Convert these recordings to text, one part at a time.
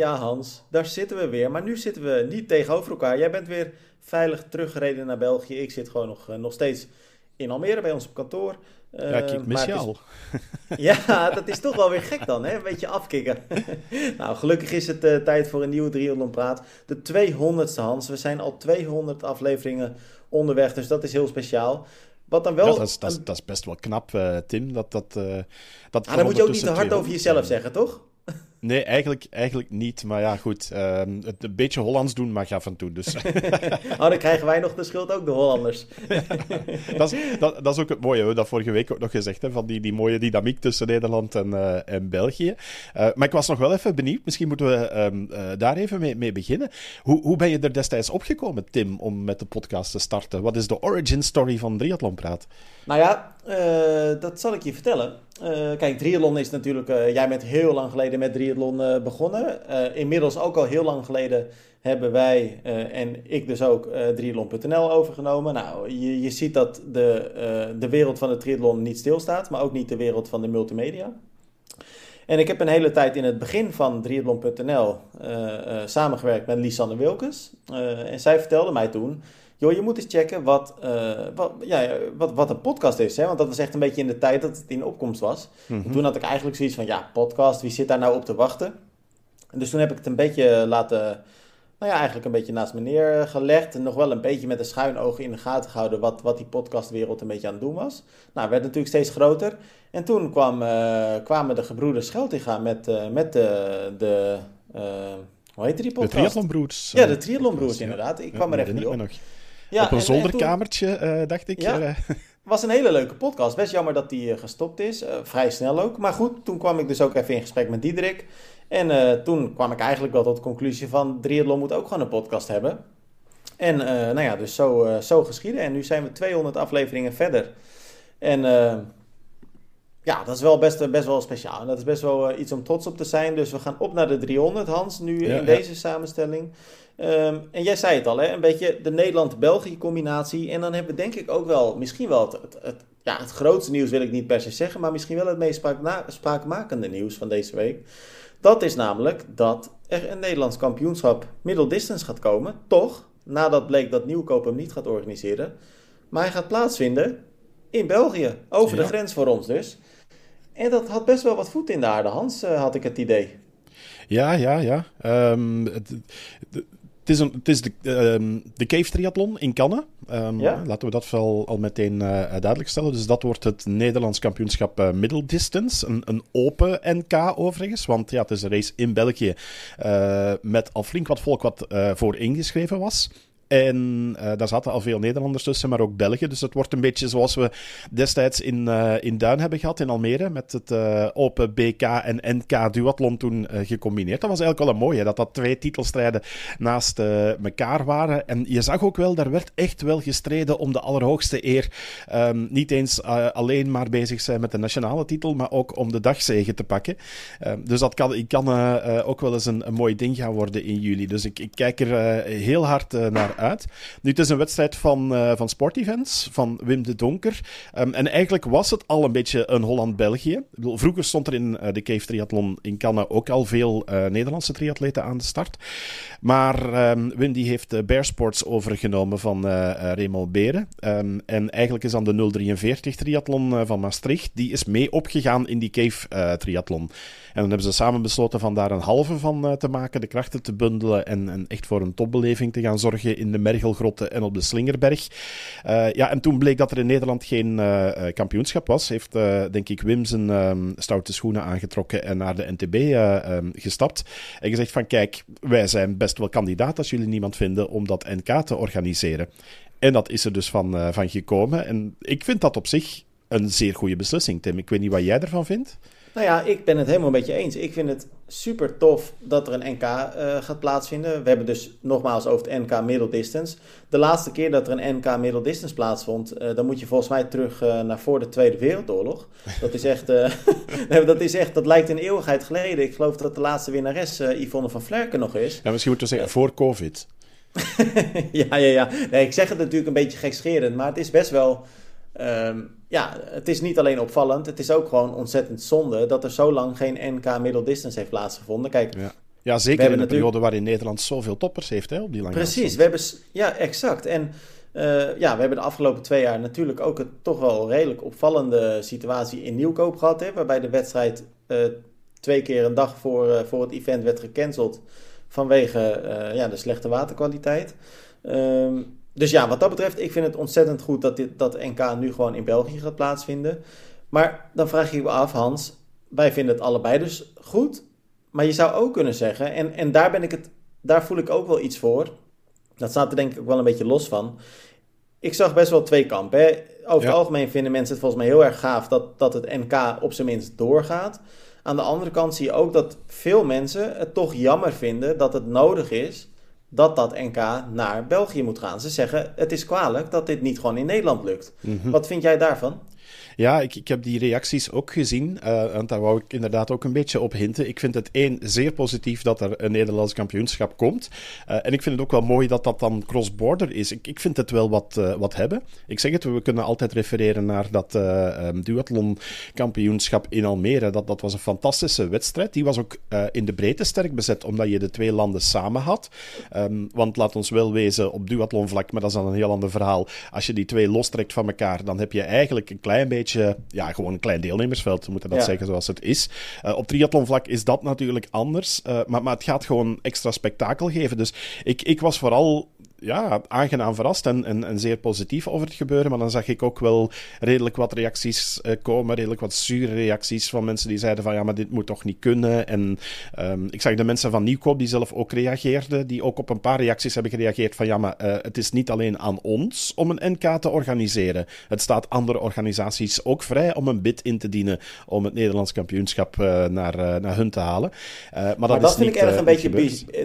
Ja, Hans, daar zitten we weer. Maar nu zitten we niet tegenover elkaar. Jij bent weer veilig teruggereden naar België. Ik zit gewoon nog, nog steeds in Almere bij ons op kantoor. Ja, ik ehm, mis al. Ja, dat is toch wel weer gek dan, hè? Een beetje afkicken. nou, gelukkig is het uh, tijd voor een nieuwe Triathlon Praat. De 200ste, Hans. We zijn al 200 afleveringen onderweg, dus dat is heel speciaal. Wat dan wel... Ja, dat, is, dat, is, dat, is, best wel knap, uh, Tim. Dat, dat, dat ah, dan moet je ook niet te hard over jezelf zeggen, toch? Nee, eigenlijk, eigenlijk niet. Maar ja, goed. Um, het een beetje Hollands doen mag af en toe. Dus. oh, dan krijgen wij nog de schuld ook, de Hollanders. dat, is, dat, dat, is ook het mooie. We hebben dat vorige week ook nog gezegd. Hè, van die, die mooie dynamiek tussen Nederland en, uh, en België. Uh, maar ik was nog wel even benieuwd. Misschien moeten we um, uh, daar even mee, mee, beginnen. Hoe, hoe ben je er destijds opgekomen, Tim, om met de podcast te starten? Wat is de origin story van Triathlon Praat? Nou ja, dat zal ik je vertellen. Uh, kijk, triathlon is natuurlijk... Uh, jij bent heel lang geleden met triathlon begonnen. inmiddels ook al heel lang geleden hebben wij en ik dus ook triathlon.nl overgenomen. Nou, je, je ziet dat de, de wereld van de triathlon niet stilstaat, maar ook niet de wereld van de multimedia. En ik heb een hele tijd in het begin van triathlon.nl samengewerkt met Lisanne Wilkes. en zij vertelde mij toen joh, je moet eens checken wat, uh, wat, ja, wat, wat een podcast is. Hè? Want dat was echt een beetje in de tijd dat het in opkomst was. Mm Toen had ik eigenlijk zoiets van, ja, podcast, wie zit daar nou op te wachten? En dus toen heb ik het een beetje laten, nou ja, eigenlijk een beetje naast me neergelegd. En nog wel een beetje met een schuin oog in de gaten gehouden wat, wat die podcastwereld een beetje aan het doen was. Nou, werd natuurlijk steeds groter. En toen kwam, uh, kwamen de gebroeders Scheltinga met, uh, met de... de hoe heet die podcast? De Triathlonbroers. Ja, de Triathlonbroers, inderdaad. Ik kwam er even niet op. Ja, op een zolderkamertje, uh, dacht ik. Ja, uh. was een hele leuke podcast. Best jammer dat die gestopt is. vrij snel ook. Maar goed, toen kwam ik dus ook even in gesprek met Diederik. En toen kwam ik eigenlijk wel tot de conclusie van... Triathlon moet ook gewoon een podcast hebben. En nou ja, dus zo, zo geschieden. En nu zijn we 200 afleveringen verder. En ja, dat is wel best, best wel speciaal. En dat is best wel iets om trots op te zijn. Dus we gaan op naar de 300, Hans, nu in deze samenstelling. Ehm, en jij zei het al, hè? een beetje de Nederland-België combinatie. En dan hebben we denk ik ook wel, misschien wel het, het, ja, het grootste nieuws wil ik niet per se zeggen, maar misschien wel het meest spraakmakende nieuws van deze week. Dat is namelijk dat er een Nederlands kampioenschap middle distance gaat komen. Toch, nadat bleek dat Nieuwkoop hem niet gaat organiseren. Maar hij gaat plaatsvinden in België, over de grens voor ons dus. En dat had best wel wat voet in de aarde, Hans, uh, had ik het idee. Ja, ja, ja. Um, het, het is, een, het is de, uh, de Cave Triathlon in Cannes. Um, ja? Laten we dat wel al meteen uh, duidelijk stellen. Dus dat wordt het Nederlands kampioenschap uh, Middle Distance. Een, een open NK overigens. Want ja, het is een race in België uh, met al flink wat volk wat voor ingeschreven was. En uh, daar zaten al veel Nederlanders tussen, maar ook Belgen. Dus het wordt een beetje zoals we destijds in, uh, in Duin hebben gehad, in Almere. Met het uh, Open BK en NK Duathlon toen gecombineerd. Dat was eigenlijk wel een mooie, dat dat twee titelstrijden naast elkaar waren. En je zag ook wel, daar werd echt wel gestreden om de allerhoogste eer. Um, niet eens alleen maar bezig zijn met de nationale titel, maar ook om de dagzegen te pakken. Um, dus dat kan, kan ook wel eens een, een, mooi ding gaan worden in juli. Dus ik, ik kijk er heel hard naar Nu, het is een wedstrijd van, uh, van sportevents, van Wim de Donker. Um, en eigenlijk was het al een beetje een Holland-België. Vroeger stond er in uh, de Cave Triathlon in Cannes ook al veel uh, Nederlandse triatleten aan de start. Maar um, Wim die heeft Bear Sports overgenomen van Raymond Beren. Um, en eigenlijk is dan de 043 triathlon van Maastricht, die is mee opgegaan in die Cave Triathlon. En dan hebben ze samen besloten van daar een halve van te maken, de krachten te bundelen en, en echt voor een topbeleving te gaan zorgen in de Mergelgrotten en op de Slingerberg. Uh, ja, en toen bleek dat er in Nederland geen uh, kampioenschap was. Heeft, denk ik, Wim zijn um, stoute schoenen aangetrokken en naar de NTB um, gestapt. En gezegd van, kijk, wij zijn best wel kandidaat als jullie niemand vinden om dat NK te organiseren. En dat is er dus van, van gekomen. En ik vind dat op zich een zeer goede beslissing, Tim. Ik weet niet wat jij ervan vindt. Nou ja, ik ben het helemaal met je eens. Ik vind het super tof dat er een NK uh, eh, gaat plaatsvinden. We hebben dus nogmaals over het NK Middle Distance. De laatste keer dat er een NK Middle Distance plaatsvond, uh, dan moet je volgens mij terug uh, naar voor de Tweede Wereldoorlog. Dat is echt, dat is echt, dat lijkt een eeuwigheid geleden. Ik geloof dat de laatste winnares Yvonne van Vlerken nog is. Ja, misschien moeten we zeggen voor COVID. ja, ja, ja. Nee, ik zeg het natuurlijk een beetje gekscherend, maar het is best wel Um, ja, het is niet alleen opvallend, het is ook gewoon ontzettend zonde dat er zo lang geen NK Middle Distance heeft plaatsgevonden. Kijk, Ja, zeker in de periode waarin Nederland zoveel toppers heeft hè, op die lange Precies, we hebben, ja, exact. En uh, ja, we hebben de afgelopen twee jaar natuurlijk ook een toch wel redelijk opvallende situatie in Nieuwkoop gehad. Hè, waarbij de wedstrijd uh, twee keer een dag voor, uh, voor het event werd gecanceld vanwege ja, de slechte waterkwaliteit. Um, dus ja, wat dat betreft, ik vind het ontzettend goed dat dit, dat NK nu gewoon in België gaat plaatsvinden. Maar dan vraag je je af, Hans, wij vinden het allebei dus goed. Maar je zou ook kunnen zeggen, en, en daar, ben ik het, daar voel ik ook wel iets voor. Dat staat er denk ik ook wel een beetje los van. Ik zag best wel twee kampen. Hè. Over het algemeen vinden mensen het volgens mij heel erg gaaf dat, dat het NK op zijn minst doorgaat. Aan de andere kant zie je ook dat veel mensen het toch jammer vinden dat het nodig is dat dat NK naar België moet gaan. Ze zeggen het is kwalijk dat dit niet gewoon in Nederland lukt. Mhm. Wat vind jij daarvan? Ja, ik, ik heb die reacties ook gezien. Uh, en daar wou ik inderdaad ook een beetje op hinten. Ik vind het één zeer positief dat er een Nederlands kampioenschap komt. Uh, en ik vind het ook wel mooi dat dat dan cross-border is. Ik, ik vind het wel wat, uh, wat hebben. Ik zeg het, we kunnen altijd refereren naar dat um, duathlon-kampioenschap in Almere. Dat, dat was een fantastische wedstrijd. Die was ook in de breedte sterk bezet, omdat je de twee landen samen had. Um, want laat ons wel wezen, op duathlonvlak, maar dat is dan een heel ander verhaal. Als je die twee lostrekt van elkaar, dan heb je eigenlijk een klein beetje ja, gewoon een klein deelnemersveld, we moeten dat zeggen zoals het is. Uh, op triathlonvlak is dat natuurlijk anders, uh, maar, maar het gaat gewoon extra spektakel geven. Dus ik, ik was vooral ja, aangenaam verrast en, en, en, zeer positief over het gebeuren. Maar dan zag ik ook wel redelijk wat reacties uh, komen, redelijk wat zure reacties van mensen die zeiden van ja, maar dit moet toch niet kunnen. En um, ik zag de mensen van Nieuwkoop die zelf ook reageerden, die ook op een paar reacties hebben gereageerd van ja, maar uh, het is niet alleen aan ons om een NK te organiseren. Het staat andere organisaties ook vrij om een bid in te dienen om het Nederlands kampioenschap uh, naar, naar hun te halen. maar, maar dat, dat vind ik erg een beetje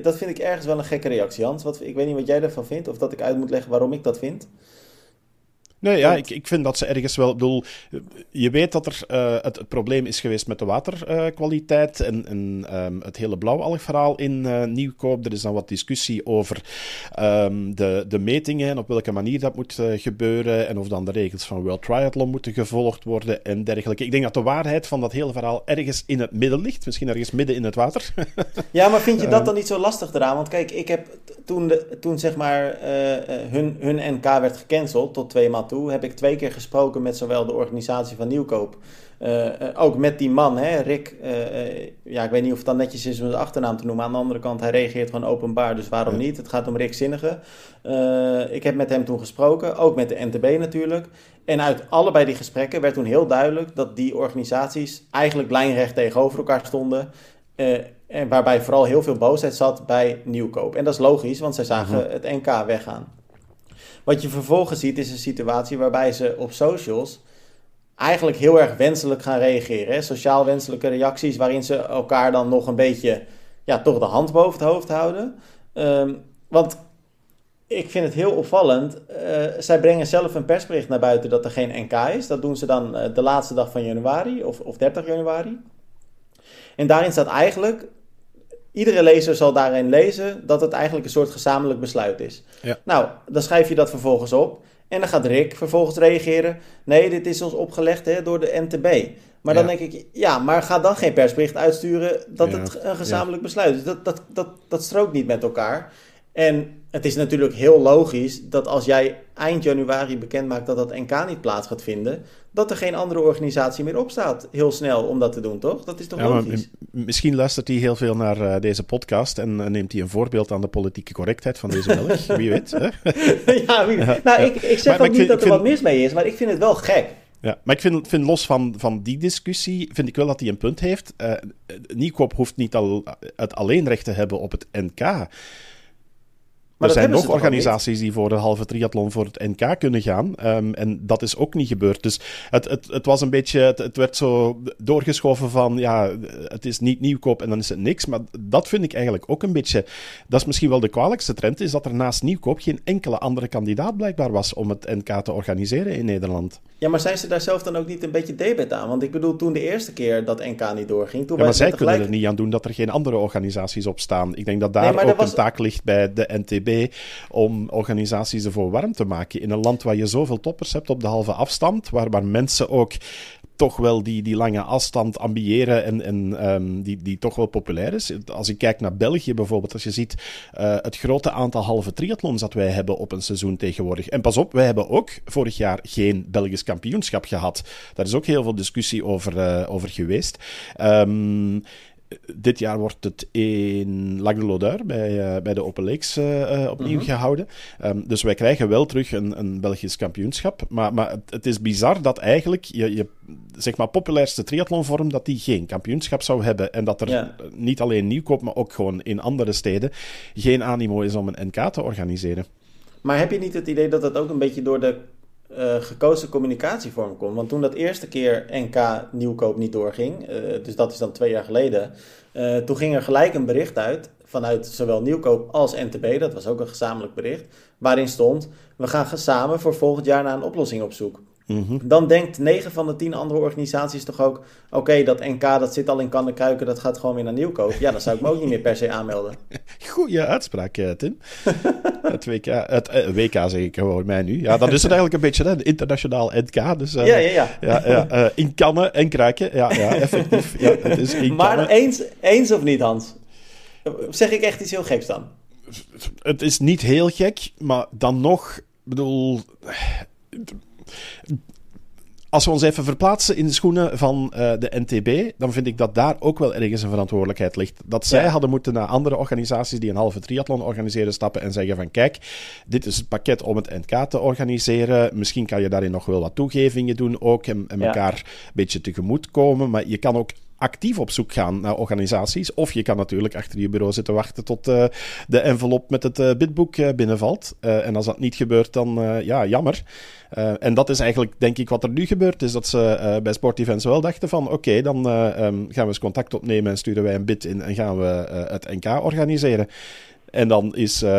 dat vind ik ergens wel een gekke reactie, Hans. Wat, ik weet niet wat jij ervan vind, of dat ik uit moet leggen waarom ik dat vind. Nee, ja, ik, ik vind dat ze ergens wel. Ik bedoel, je weet dat er uh, het, het, probleem is geweest met de waterkwaliteit uh, en, en um, het hele blauwalgverhaal in uh, Nieuwkoop. Er is dan wat discussie over um, de, de metingen en op welke manier dat moet eh, gebeuren. En of dan de regels van World Triathlon moeten gevolgd worden en dergelijke. Ik denk dat de waarheid van dat hele verhaal ergens in het midden ligt. Misschien ergens midden in het water. ja, maar vind je dat dan niet zo lastig eraan? Want kijk, ik heb toen, de, toen zeg maar hun, hun NK werd gecanceld tot twee maal toe heb ik twee keer gesproken met zowel de organisatie van Nieuwkoop. Uh, ook met die man, hè, Rick. Uh, ja, ik weet niet of het dan netjes is om zijn achternaam te noemen. Aan de andere kant, hij reageert gewoon openbaar, dus waarom niet? Het gaat om Rick Zinnige. ik heb met hem toen gesproken, ook met de NTB natuurlijk. En uit allebei die gesprekken werd toen heel duidelijk dat die organisaties eigenlijk lijnrecht tegenover elkaar stonden. en waarbij vooral heel veel boosheid zat bij Nieuwkoop. En dat is logisch, want zij zagen mhm. het NK weggaan. Wat je vervolgens ziet is een situatie waarbij ze op socials eigenlijk heel erg wenselijk gaan reageren. Hè? Sociaal wenselijke reacties waarin ze elkaar dan nog een beetje ja, toch de hand boven het hoofd houden. Ehm, want ik vind het heel opvallend. Uh, zij brengen zelf een persbericht naar buiten dat er geen NK is. Dat doen ze dan uh, de laatste dag van januari of, of 30 januari. En daarin staat eigenlijk Iedere lezer zal daarin lezen dat het eigenlijk een soort gezamenlijk besluit is. Ja. Nou, dan schrijf je dat vervolgens op. En dan gaat Rick vervolgens reageren. Nee, dit is ons opgelegd hè, door de NTB. Maar dan denk ik, ja, maar ga dan geen persbericht uitsturen dat het een gezamenlijk besluit is. Dat, dat, dat, dat strookt niet met elkaar. En het is natuurlijk heel logisch dat als jij eind januari bekendmaakt dat dat NK niet plaats gaat vinden, dat er geen andere organisatie meer opstaat heel snel om dat te doen, toch? Dat is toch ja, logisch? Misschien luistert hij heel veel naar uh, deze podcast en uh, neemt hij een voorbeeld aan de politieke correctheid van deze Belg. wie weet. Hè? ja, wie weet. Nou, ik, ik zeg maar, ook niet dat er wat mis mee is, maar ik vind het wel gek. Ja, maar ik vind, vind los van, van die discussie, vind ik wel dat hij een punt heeft. Uh, Nieuwkoop hoeft niet al het alleenrecht te hebben op het NK. Maar er zijn nog organisaties die voor de halve triathlon voor het NK kunnen gaan. Um, en dat is ook niet gebeurd. Dus het, het, het was een beetje. Het, het, werd zo doorgeschoven van. Ja, het is niet nieuwkoop en dan is het niks. Maar dat vind ik eigenlijk ook een beetje. Dat is misschien wel de kwalijkste trend. Is dat er naast nieuwkoop geen enkele andere kandidaat blijkbaar was om het NK te organiseren in Nederland. Ja, maar zijn ze daar zelf dan ook niet een beetje debet aan? Want ik bedoel, toen de eerste keer dat NK niet doorging. Toen ja, maar zij kunnen er niet aan doen dat er geen andere organisaties op staan. Ik denk dat daar ook een taak ligt bij de NTB om organisaties ervoor warm te maken. In een land waar je zoveel toppers hebt op de halve afstand, waar, waar mensen ook toch wel die, die lange afstand ambiëren en, en ehm, die, die toch wel populair is. Als ik kijk naar België bijvoorbeeld, als je ziet uh, het grote aantal halve triathlons dat wij hebben op een seizoen tegenwoordig. En pas op, wij hebben ook vorig jaar geen Belgisch kampioenschap gehad. Daar is ook heel veel discussie over, uh, over geweest. Um, dit jaar wordt het in Lac de Lodeur bij, uh, bij de Open Lakes uh, opnieuw mhm. gehouden. Um, dus wij krijgen wel terug een, een Belgisch kampioenschap. Maar, maar het, het, is bizar dat eigenlijk je, je zeg maar, populairste triathlonvorm dat die geen kampioenschap zou hebben. En dat er ja. niet alleen Nieuwkoop, maar ook gewoon in andere steden geen animo is om een NK te organiseren. Maar heb je niet het idee dat dat ook een beetje door de uh, gekozen communicatievorm komt. Want toen dat eerste keer NK Nieuwkoop niet doorging, uh, dus dat is dan twee jaar geleden, uh, toen ging er gelijk een bericht uit vanuit zowel Nieuwkoop als NTB, dat was ook een gezamenlijk bericht, waarin stond: we gaan samen voor volgend jaar naar een oplossing op zoek. Mhm. Dan denkt 9 van de 10 andere organisaties toch ook: oké, dat NK dat zit al in kan kuiken, dat gaat gewoon weer naar nieuwkoop. Ja, dan zou ik me ook niet meer per se aanmelden. Goeie uitspraak, eh, Tim. het WK, het uh, WK zeg ik gewoon mij nu. Ja, dan is het eigenlijk een beetje een internationaal NK. Dus, uh, ja, ja, ja. ja, ja in kannen en kruiken. Ja, ja effectief. Ja, het is in maar eens, eens of niet, Hans? Zeg ik echt iets heel geks dan? Het is niet heel gek, maar dan nog, bedoel als we ons even verplaatsen in de schoenen van uh, de NTB, dan vind ik dat daar ook wel ergens een verantwoordelijkheid ligt. Dat zij hadden moeten naar andere organisaties die een halve triathlon organiseren stappen en zeggen van kijk, dit is het pakket om het NK te organiseren. Misschien kan je daarin nog wel wat toegevingen doen ook en, en elkaar een beetje tegemoet komen, maar je kan ook actief op zoek gaan naar organisaties. Of je kan natuurlijk achter je bureau zitten wachten tot uh, de envelop met het uh, bidboek uh, binnenvalt. en als dat niet gebeurt, dan ja, jammer. en dat is eigenlijk, denk ik, wat er nu gebeurt. Is dat ze bij Sportevents wel dachten van... Oké, dan um, gaan we eens contact opnemen en sturen wij een bid in... en gaan we het NK organiseren. En dan is uh,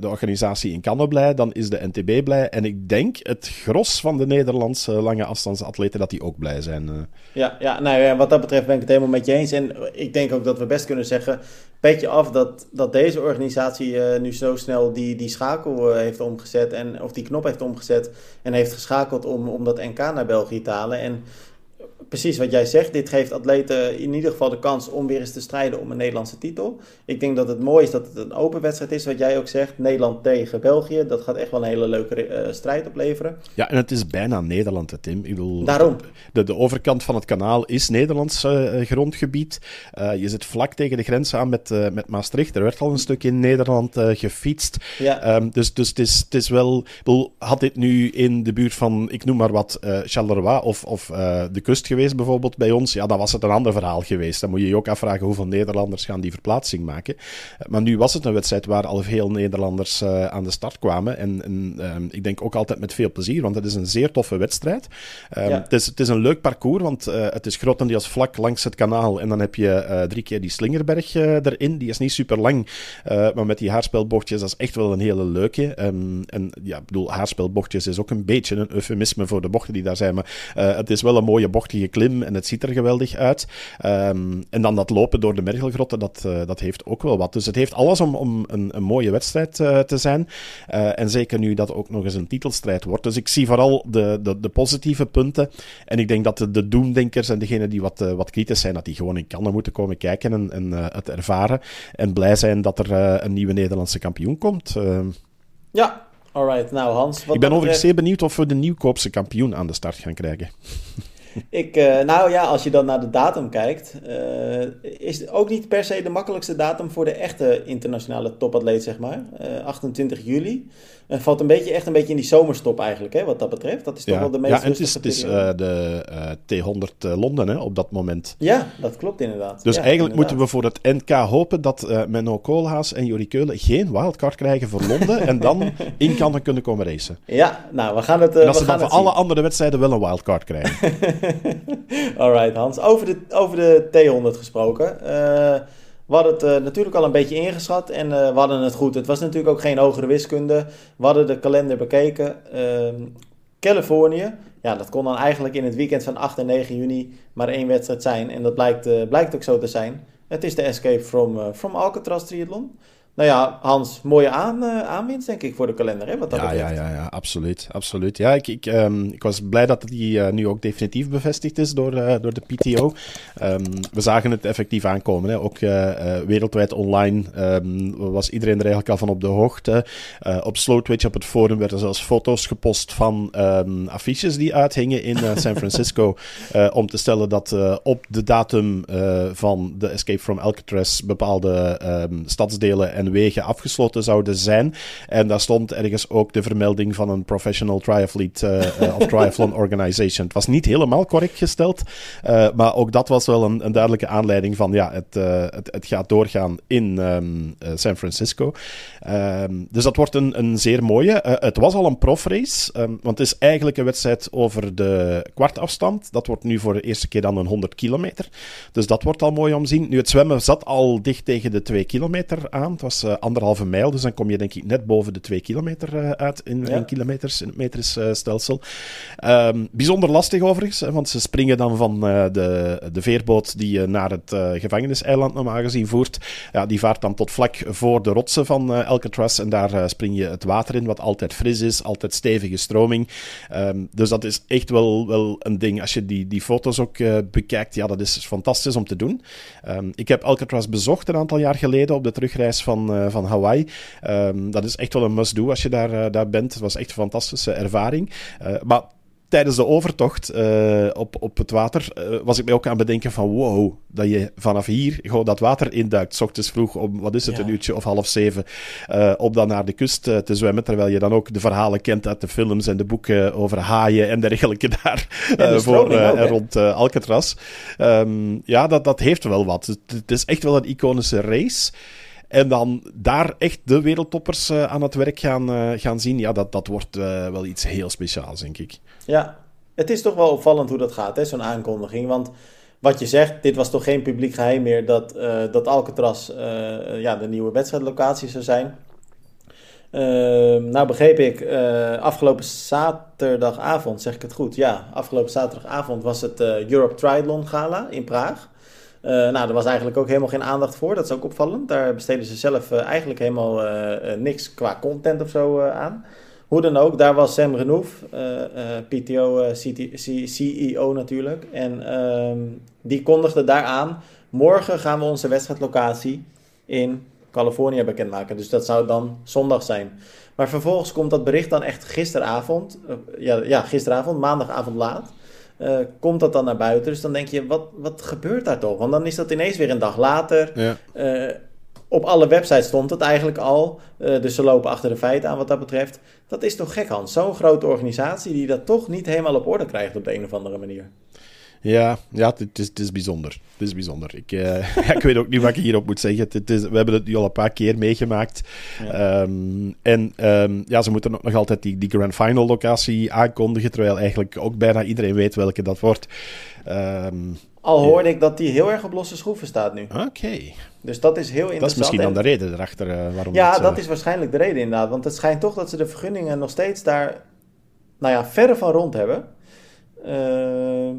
de organisatie in Cannes blij, dan is de NTB blij. En ik denk het gros van de Nederlandse lange afstandsatleten dat die ook blij zijn. Uh. Ja, ja, nou ja, wat dat betreft ben ik het helemaal met je eens. En ik denk ook dat we best kunnen zeggen, petje af dat, dat deze organisatie nu zo snel die, die schakel heeft omgezet. En, of die knop heeft omgezet en heeft geschakeld om, om dat NK naar België te halen. En precies wat jij zegt. Dit geeft atleten in ieder geval de kans om weer eens te strijden om een Nederlandse titel. Ik denk dat het mooi is dat het een open wedstrijd is, wat jij ook zegt. Nederland tegen België. Dat gaat echt wel een hele leuke uh, strijd opleveren. Ja, en het is bijna Nederland, Tim. Ik bedoel, Daarom. De, de overkant van het kanaal is Nederlands uh, grondgebied. Uh, je zit vlak tegen de grens aan met, met Maastricht. Er werd al een stuk in Nederland gefietst. Ja. Um, dus dus het, is, het is wel... Bedoel, had dit nu in de buurt van, ik noem maar wat, Charleroi of, of de kust geweest bijvoorbeeld bij ons, ja, dan was het een ander verhaal geweest. Dan moet je je ook afvragen hoeveel Nederlanders gaan die verplaatsing maken. Eh, maar nu was het een wedstrijd waar al veel Nederlanders uh, aan de start kwamen. En, en um, ik denk ook altijd met veel plezier, want het is een zeer toffe wedstrijd. Um, ja. het, is, het is een leuk parcours, want uh, het is grotendeels vlak langs het kanaal. En dan heb je drie keer die Slingerberg erin. Die is niet super lang, maar met die haarspelbochtjes, dat is echt wel een hele leuke. Um, en ja, ik bedoel, haarspelbochtjes is ook een beetje een eufemisme voor de bochten die daar zijn. Maar het is wel een mooie klim en het ziet er geweldig uit. Um, en dan dat lopen door de Mergelgrotten, dat, uh, dat heeft ook wel wat. Dus het heeft alles om, om een, een mooie wedstrijd uh, te zijn. Uh, en zeker nu dat ook nog eens een titelstrijd wordt. Dus ik zie vooral de, de, de positieve punten. En ik denk dat de, de doemdenkers en degenen die wat, wat kritisch zijn, dat die gewoon in Cannes moeten komen kijken en, en het ervaren. En blij zijn dat er een nieuwe Nederlandse kampioen komt. Ehm, ja, alright. Nou Hans, wat Ik ben overigens zeer benieuwd of we de Nieuwkoopse kampioen aan de start gaan krijgen. Ik, uh, nou ja, als je dan naar de datum kijkt, uh, is het ook niet per se de makkelijkste datum voor de echte internationale topatleet, zeg maar. Uh, eh, 28 juli. Het valt een beetje, echt een beetje in die zomerstop eigenlijk, hè, wat dat betreft. Dat is toch wel de meest Ja, en het is, het is de T100 Londen hè, op dat moment. Ja, dat klopt inderdaad. Dus ja, eigenlijk moeten we voor het NK hopen dat Menno Koolhaas en Jori Keulen geen wildcard krijgen voor Londen en dan in kan kunnen komen racen. Ja, nou, we gaan het En ze dan voor alle andere wedstrijden wel een wildcard krijgen. Alright, Hans. Over de, over de T100 gesproken. We hadden het uh, natuurlijk al een beetje ingeschat en uh, we hadden het goed. Het was natuurlijk ook geen hogere wiskunde. We hadden de kalender bekeken. Ehm, Californië, ja, dat kon dan eigenlijk in het weekend van 8 en 9 juni maar één wedstrijd zijn. En dat blijkt, blijkt ook zo te zijn. Het is de Escape from, from Alcatraz Triathlon. Nou ja, Hans, mooie aan, uh, aanwinst, denk ik, voor de kalender. Hè, wat dat ja, ja, ja, ja, absoluut. absoluut. Ja, ik, ik, um, ik was blij dat die uh, nu ook definitief bevestigd is door, uh, door de PTO. Um, we zagen het effectief aankomen. Hè. Ook wereldwijd online um, was iedereen er eigenlijk al van op de hoogte. op Slow Twitch, op het forum, werden zelfs foto's gepost van affiches die uithingen in San Francisco. om te stellen dat op de datum van de Escape from Alcatraz bepaalde stadsdelen en wegen afgesloten zouden zijn. En daar stond ergens ook de vermelding van een professional triathlete uh, of triathlon organization. Het was niet helemaal correct gesteld, uh, maar ook dat was wel een, een duidelijke aanleiding van ja, het, het, gaat doorgaan in um, San Francisco. Um, dus dat wordt een, een zeer mooie. het was al een profrace, um, want het is eigenlijk een wedstrijd over de kwartafstand. Dat wordt nu voor de eerste keer dan een 100 kilometer. Dus dat wordt al mooi om zien. Nu, het zwemmen zat al dicht tegen de 2 kilometer aan. Het was uh, anderhalve mijl, dus dan kom je denk ik net boven de twee kilometer uh, uit in, ja. in kilometers, in het metersstelsel. Uh, um, bijzonder lastig overigens, want ze springen dan van de, de veerboot die je naar het gevangeniseiland normaal gezien voert. Ja, die vaart dan tot vlak voor de rotsen van Alcatraz en daar spring je het water in, wat altijd fris is, altijd stevige stroming. Um, dus dat is echt wel, wel een ding. Als je die, die foto's ook bekijkt, ja, dat is fantastisch om te doen. Um, ik heb Alcatraz bezocht een aantal jaar geleden op de terugreis van, uh, van Hawaii. Um, dat is echt wel een must-do als je daar, uh, daar bent. Het was echt een fantastische ervaring. Uh, maar tijdens de overtocht uh, op, op het water uh, was ik mij ook aan het bedenken van wow, dat je vanaf hier gewoon dat water induikt, s ochtends vroeg om, wat is het, ja. een uurtje of half zeven, uh, om dan naar de kust te zwemmen, terwijl je dan ook de verhalen kent uit de films en de boeken over haaien en dergelijke daar voor en rond Alcatraz. Um, ja, dat, dat heeft wel wat. Het, het is echt wel een iconische race. En dan daar echt de wereldtoppers uh, aan het werk gaan, uh, gaan zien, ja, dat, dat wordt uh, wel iets heel speciaals, denk ik. Ja, het is toch wel opvallend hoe dat gaat, zo'n aankondiging. Want wat je zegt, dit was toch geen publiek geheim meer dat, dat Alcatraz ja, de nieuwe wedstrijdlocatie zou zijn. Ehm, nou begreep ik, afgelopen zaterdagavond, zeg ik het goed? Ja, afgelopen zaterdagavond was het Europe Triathlon Gala in Praag. Uh, nou, daar was eigenlijk ook helemaal geen aandacht voor. Dat is ook opvallend. Daar besteden ze zelf uh, eigenlijk helemaal uh, niks qua content of zo aan. Hoe dan ook, daar was Sam Renouf, PTO CEO natuurlijk. En ehm, die kondigde daar aan. Morgen gaan we onze wedstrijdlocatie in Californië bekendmaken. Dus dat zou dan zondag zijn. Maar vervolgens komt dat bericht dan echt gisteravond. ja, ja, gisteravond, maandagavond laat. Uh, komt dat dan naar buiten. Dus dan denk je, wat, wat gebeurt daar toch? Want dan is dat ineens weer een dag later. Ja. Uh, op alle websites stond het eigenlijk al. Uh, dus ze lopen achter de feiten aan wat dat betreft. Dat is toch gek, Hans? Zo'n grote organisatie die dat toch niet helemaal op orde krijgt op de een of andere manier. Ja, ja het, is, het is bijzonder. Het is bijzonder. Ik, uh, ik weet ook niet wat ik hierop moet zeggen. Het is, we hebben het nu al een paar keer meegemaakt. Ja. Um, en um, ja, ze moeten nog altijd die, die Grand Final locatie aankondigen, terwijl eigenlijk ook bijna iedereen weet welke dat wordt. Um, al hoorde ik dat die heel erg op losse schroeven staat nu. Oké. Okay. Dus dat is heel interessant. Dat is misschien dan de reden erachter uh, waarom Ja, het, uh... dat is waarschijnlijk de reden inderdaad. Want het schijnt toch dat ze de vergunningen nog steeds daar, nou ja, verre van rond hebben. Uh,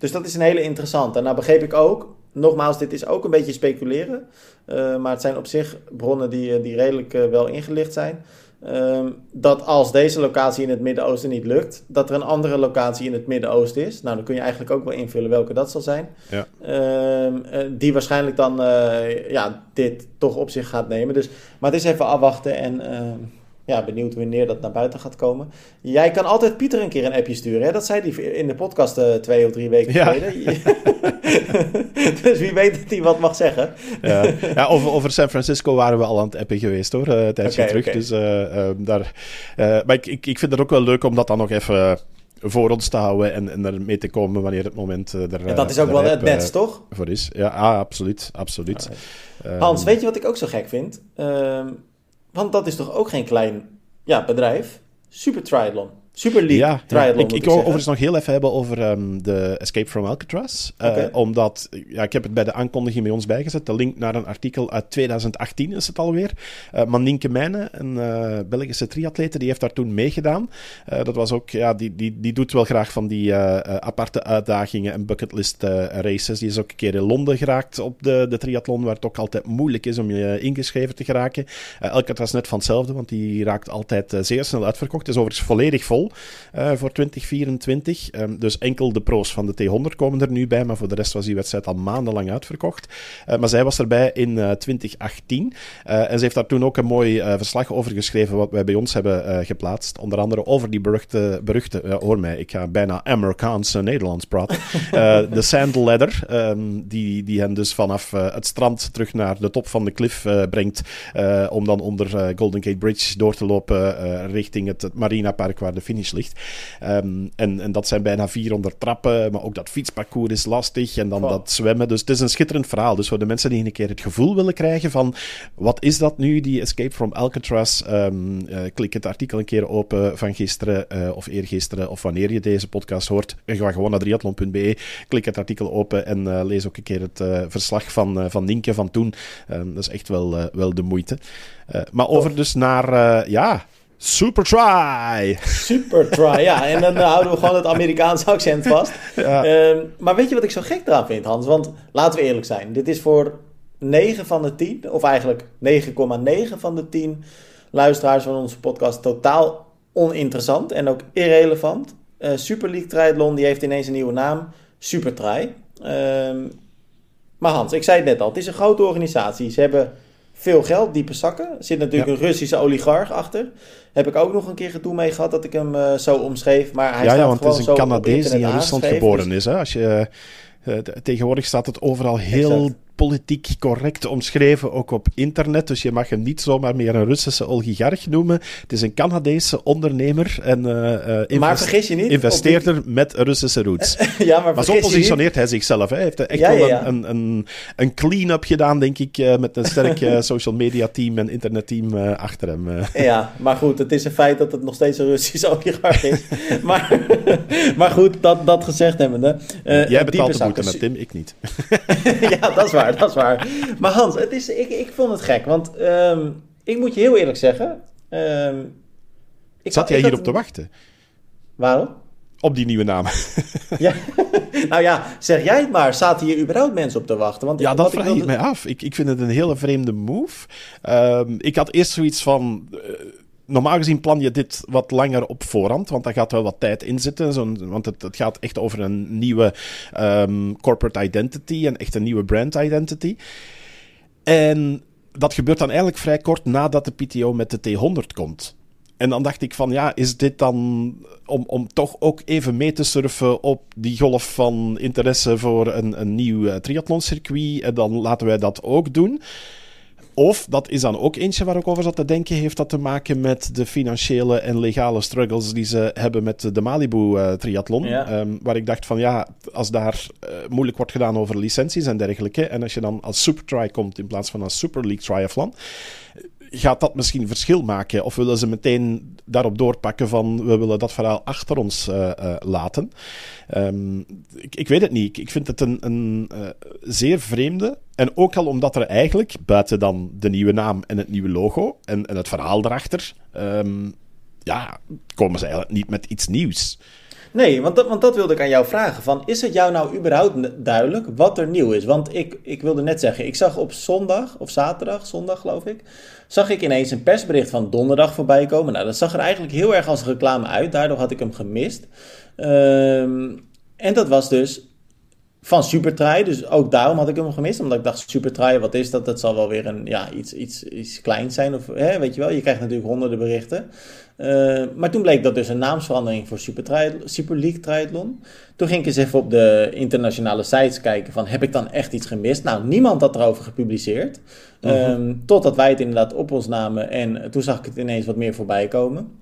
dus dat is een hele interessante. En nou begreep ik ook, nogmaals, dit is ook een beetje speculeren. Uh, maar het zijn op zich bronnen die, die redelijk uh, wel ingelicht zijn. Uh, dat als deze locatie in het Midden-Oosten niet lukt, dat er een andere locatie in het Midden-Oosten is. Nou, dan kun je eigenlijk ook wel invullen welke dat zal zijn. Ja. die waarschijnlijk dan ja, dit toch op zich gaat nemen. Dus, maar het is even afwachten en ja, benieuwd wanneer dat naar buiten gaat komen. Jij kan altijd Pieter een keer een appje sturen. Hè? Dat zei hij in de podcast uh, twee of drie weken ja. geleden. dus wie weet dat hij wat mag zeggen. ja. ja over, over, San Francisco waren we al aan het appen geweest hoor, uh, tijdje okay, terug. Okay. Dus, uh, daar, maar ik, ik, ik vind het ook wel leuk om dat dan nog even voor ons te houden en, en ermee te komen wanneer het moment er. En dat is ook wel het best, toch? Voor is. Ja, ah, absoluut. absoluut. Hans, weet je wat ik ook zo gek vind? Uh, want dat is toch ook geen klein ja, bedrijf? Super Triathlon. Super League ja, triathlon. Ja. Ik, ik wil overigens nog heel even hebben over um, de Escape from Alcatraz. Uh, Omdat, ja, ik heb het bij de aankondiging bij ons bijgezet. De link naar een artikel uit 2018 is het alweer. Uh, Maninke Mijnen, een uh, Belgische triatlete, die heeft daar toen meegedaan. dat was ook, ja, die, die, die doet wel graag van die aparte uitdagingen en bucketlist races. Die is ook een keer in Londen geraakt op de, de triathlon, waar het ook altijd moeilijk is om je ingeschreven te geraken. Alcatraz net van hetzelfde, want die raakt altijd zeer snel uitverkocht. Het is overigens volledig vol. Eh, voor 2024. Ehm, dus enkel de pro's van de T100 komen er nu bij, maar voor de rest was die wedstrijd al maandenlang uitverkocht. Uh, maar zij was erbij in 2018 eh, en ze heeft daar toen ook een mooi verslag over geschreven, wat wij bij ons hebben geplaatst. Onder andere over die beruchte, beruchte hoor mij, ik ga bijna Amerikaans Nederlands praten. de Sand Ladder, ehm, die, die hen dus vanaf het strand terug naar de top van de klif brengt, om dan onder Golden Gate Bridge door te lopen richting het, het Marina Park, waar de finish ligt. Ehm, en, en dat zijn bijna 400 trappen, maar ook dat fietsparcours is lastig en dan dat zwemmen. Dus het is een schitterend verhaal. Dus voor de mensen die een keer het gevoel willen krijgen van wat is dat nu, die Escape from Alcatraz, um, klik het artikel een keer open van gisteren uh, of eergisteren of wanneer je deze podcast hoort. Ga gewoon naar triathlon.be, klik het artikel open en uh, lees ook een keer het verslag van, van Nienke van toen. Um, dat is echt wel, wel de moeite. maar over dus naar, ja, Super try! Super try, ja. En dan houden we gewoon het Amerikaanse accent vast. Ja. Ehm, maar weet je wat ik zo gek eraan vind, Hans? Want laten we eerlijk zijn. Dit is voor 9 van de 10, of eigenlijk 9,9 van de 10 luisteraars van onze podcast totaal oninteressant en ook irrelevant. Uh, Super League Triathlon die heeft ineens een nieuwe naam. Super Try. Ehm, maar Hans, ik zei het net al. Het is een grote organisatie. Ze hebben veel geld, diepe zakken. Er zit natuurlijk een Russische oligarch achter. Heb ik ook nog een keer gedoe mee gehad dat ik hem uh, zo omschreef. Maar hij ja, ja, want het is een Canadees die in Rusland geboren dus... is. Hè? Als je, uh, tegenwoordig staat het overal heel exact politiek correct omschreven, ook op internet. Dus je mag hem niet zomaar meer een Russische oligarch noemen. Het is een Canadese ondernemer en uh, invest maar vergis je niet, investeerder met Russische roots. ja, maar, maar zo positioneert hij zichzelf. Hij heeft echt wel een, een, een clean-up gedaan, denk ik, uh, met een sterk social media team en internetteam achter hem. ja, maar goed, het is een feit dat het nog steeds een Russische oligarch is. maar, maar goed, dat, dat gezegd hebbende. Jij betaalt de boete met Tim, ik niet. ja, dat is waar. dat is waar. Maar Hans, het is, ik, ik vond het gek. Want ehm, ik moet je heel eerlijk zeggen. Ehm, ik Zat jij hierop op te wachten? Waarom? Op die nieuwe naam. ja. nou ja, zeg jij het maar. Zaten hier überhaupt mensen op te wachten? Want ja, dat vraag ik, mij af. Ik, ik vind het een hele vreemde move. Um, ik had eerst zoiets van... Uh, normaal gezien plan je dit wat langer op voorhand, want daar gaat wel wat tijd in zitten. Zo want het, het, gaat echt over een nieuwe um, corporate identity en echt een nieuwe brand identity. En dat gebeurt dan eigenlijk vrij kort nadat de PTO met de T100 komt. En dan dacht ik van ja, is dit dan om, om toch ook even mee te surfen op die golf van interesse voor een, een nieuw uh, triathlon-circuit? En dan laten wij dat ook doen. Of, dat is dan ook eentje waar ik over zat te denken, heeft dat te maken met de financiële en legale struggles die ze hebben met de Malibu-triathlon. Uh, ehm, waar ik dacht van ja, als daar uh, moeilijk wordt gedaan over licenties en dergelijke, en als je dan als Super Try komt in plaats van als Super League Triathlon, gaat dat misschien verschil maken? Of willen ze meteen daarop doorpakken van we willen dat verhaal achter ons uh, uh, laten? Um, ik, ik, weet het niet. Ik, vind het een, een uh, zeer vreemde. En ook al omdat er eigenlijk, buiten dan de nieuwe naam en het nieuwe logo en, en het verhaal erachter, um, ja, komen ze eigenlijk niet met iets nieuws. Nee, want dat, want dat wilde ik aan jou vragen. Van, is het jou nou überhaupt duidelijk wat er nieuw is? Want ik, ik wilde net zeggen, ik zag op zondag, of zaterdag, zondag geloof ik, zag ik ineens een persbericht van donderdag voorbij komen. Nou, dat zag er eigenlijk heel erg als reclame uit. Daardoor had ik hem gemist. Um, en dat was dus van Supertry. Dus ook daarom had ik hem gemist. Omdat ik dacht, Supertry, wat is dat? Dat zal wel weer een, ja, iets, iets, iets kleins zijn. Of, hè, weet je wel, je krijgt natuurlijk honderden berichten. Uh, maar toen bleek dat dus een naamsverandering voor Super, Super League Triathlon. Toen ging ik eens even op de internationale sites kijken van, heb ik dan echt iets gemist? Nou, niemand had erover gepubliceerd. Uh -huh. um, totdat wij het inderdaad op ons namen en toen zag ik het ineens wat meer voorbij komen.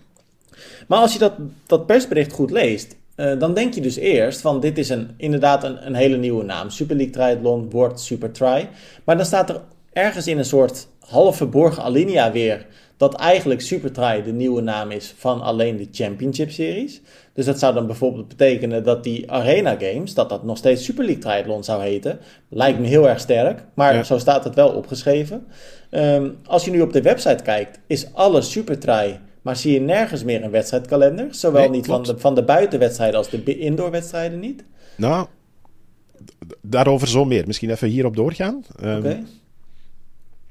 Maar als je dat, dat persbericht goed leest, uh, dan denk je dus eerst van dit is een, inderdaad een, een hele nieuwe naam. Super League Triathlon wordt Super Try. Maar dan staat er ergens in een soort half verborgen alinea weer dat eigenlijk Supertry de nieuwe naam is van alleen de Championship Series. Dus dat zou dan bijvoorbeeld betekenen dat die Arena Games, dat dat nog steeds Super League Triathlon zou heten. Lijkt me heel erg sterk, maar zo staat het wel opgeschreven. Ehm, als je nu op de website kijkt, is alles Supertry, maar zie je nergens meer een wedstrijdkalender. Zowel niet van de, van de buitenwedstrijden als de indoorwedstrijden niet. Nou, daarover zo meer. Misschien even hierop doorgaan. Um, Oké.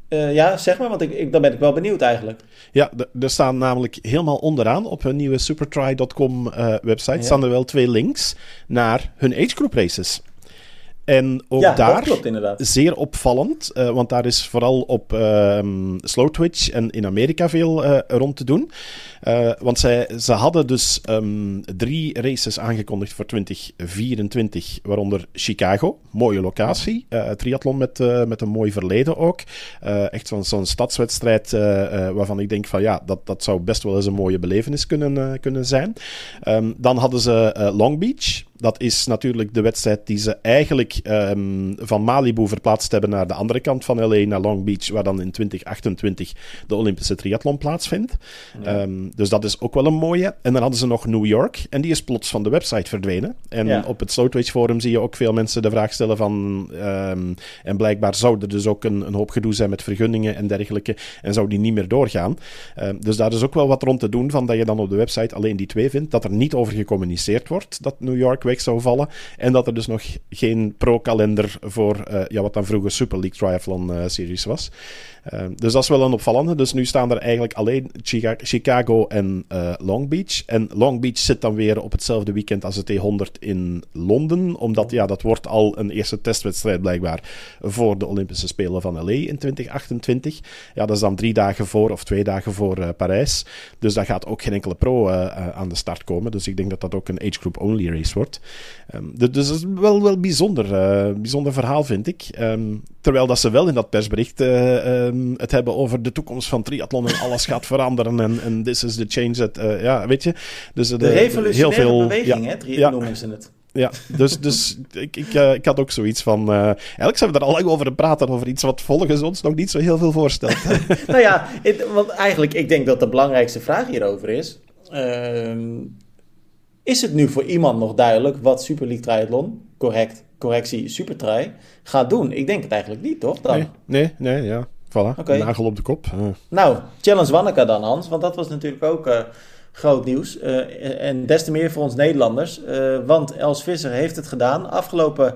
Uh, ja, zeg maar, want ik, ik, dan ben ik wel benieuwd eigenlijk. Ja, er staan namelijk helemaal onderaan op hun nieuwe supertry.com uh, eh, website staan er wel twee links naar hun age group races. En ook ja, daar, zeer opvallend, uh, want daar is vooral op uh, Slow Twitch en in Amerika veel uh, rond te doen. Uh, want zij, ze hadden dus um, drie races aangekondigd voor 2024, waaronder Chicago, mooie locatie, triathlon met, met een mooi verleden ook. echt zo'n zo'n stadswedstrijd waarvan ik denk van ja, dat, dat zou best wel eens een mooie belevenis kunnen, kunnen zijn. Um, dan hadden ze Long Beach, dat is natuurlijk de wedstrijd die ze eigenlijk um, van Malibu verplaatst hebben naar de andere kant van LA, naar Long Beach, waar dan in 2028 de Olympische triathlon plaatsvindt. Um, dus dat is ook wel een mooie. En dan hadden ze nog New York, en die is plots van de website verdwenen. En op het Slowtwitch Forum zie je ook veel mensen de vraag stellen van... Um, en blijkbaar zou er dus ook een, een, hoop gedoe zijn met vergunningen en dergelijke, en zou die niet meer doorgaan. dus daar is ook wel wat rond te doen, van dat je dan op de website alleen die twee vindt, dat er niet over gecommuniceerd wordt, dat New York weg zou vallen. En dat er dus nog geen pro-kalender voor uh, ja, wat dan vroeger Super League Triathlon uh, Series was. Uh, dus dat is wel een opvallende. Dus nu staan er eigenlijk alleen Chicago en Long Beach. En Long Beach zit dan weer op hetzelfde weekend als het T100 in Londen. Omdat ja, dat wordt al een eerste testwedstrijd blijkbaar voor de Olympische Spelen van LA in 2028. Ja, dat is dan drie dagen voor of twee dagen voor Parijs. Dus daar gaat ook geen enkele pro aan de start komen. Dus ik denk dat dat ook een age group only race wordt. Um, dus dat is wel, wel bijzonder, uh, bijzonder verhaal, vind ik. Um, terwijl dat ze wel in dat persbericht uh, um, het hebben over de toekomst van triathlon en alles gaat veranderen en, en this is the change that, uh, ja, weet je. Dus, de, de revolutionaire heel veel, beweging, ja, hè, tri ja. noemen ze het. Ja, dus, dus ik, ik, uh, ik had ook zoiets van. Uh, eigenlijk zijn we er al lang over praten, over iets wat volgens ons nog niet zo heel veel voorstelt. nou ja, het, want eigenlijk, ik denk dat de belangrijkste vraag hierover is. Uh, is het nu voor iemand nog duidelijk wat Super League Triathlon, correct, correctie, Supertri, gaat doen? Ik denk het eigenlijk niet, toch? Dan? Nee, nee, nee, ja. Voilà, okay. nagel op de kop. Nou, Challenge Wanneka dan, Hans, want dat was natuurlijk ook uh, groot nieuws. Uh, en des te meer voor ons Nederlanders, uh, want Els Visser heeft het gedaan afgelopen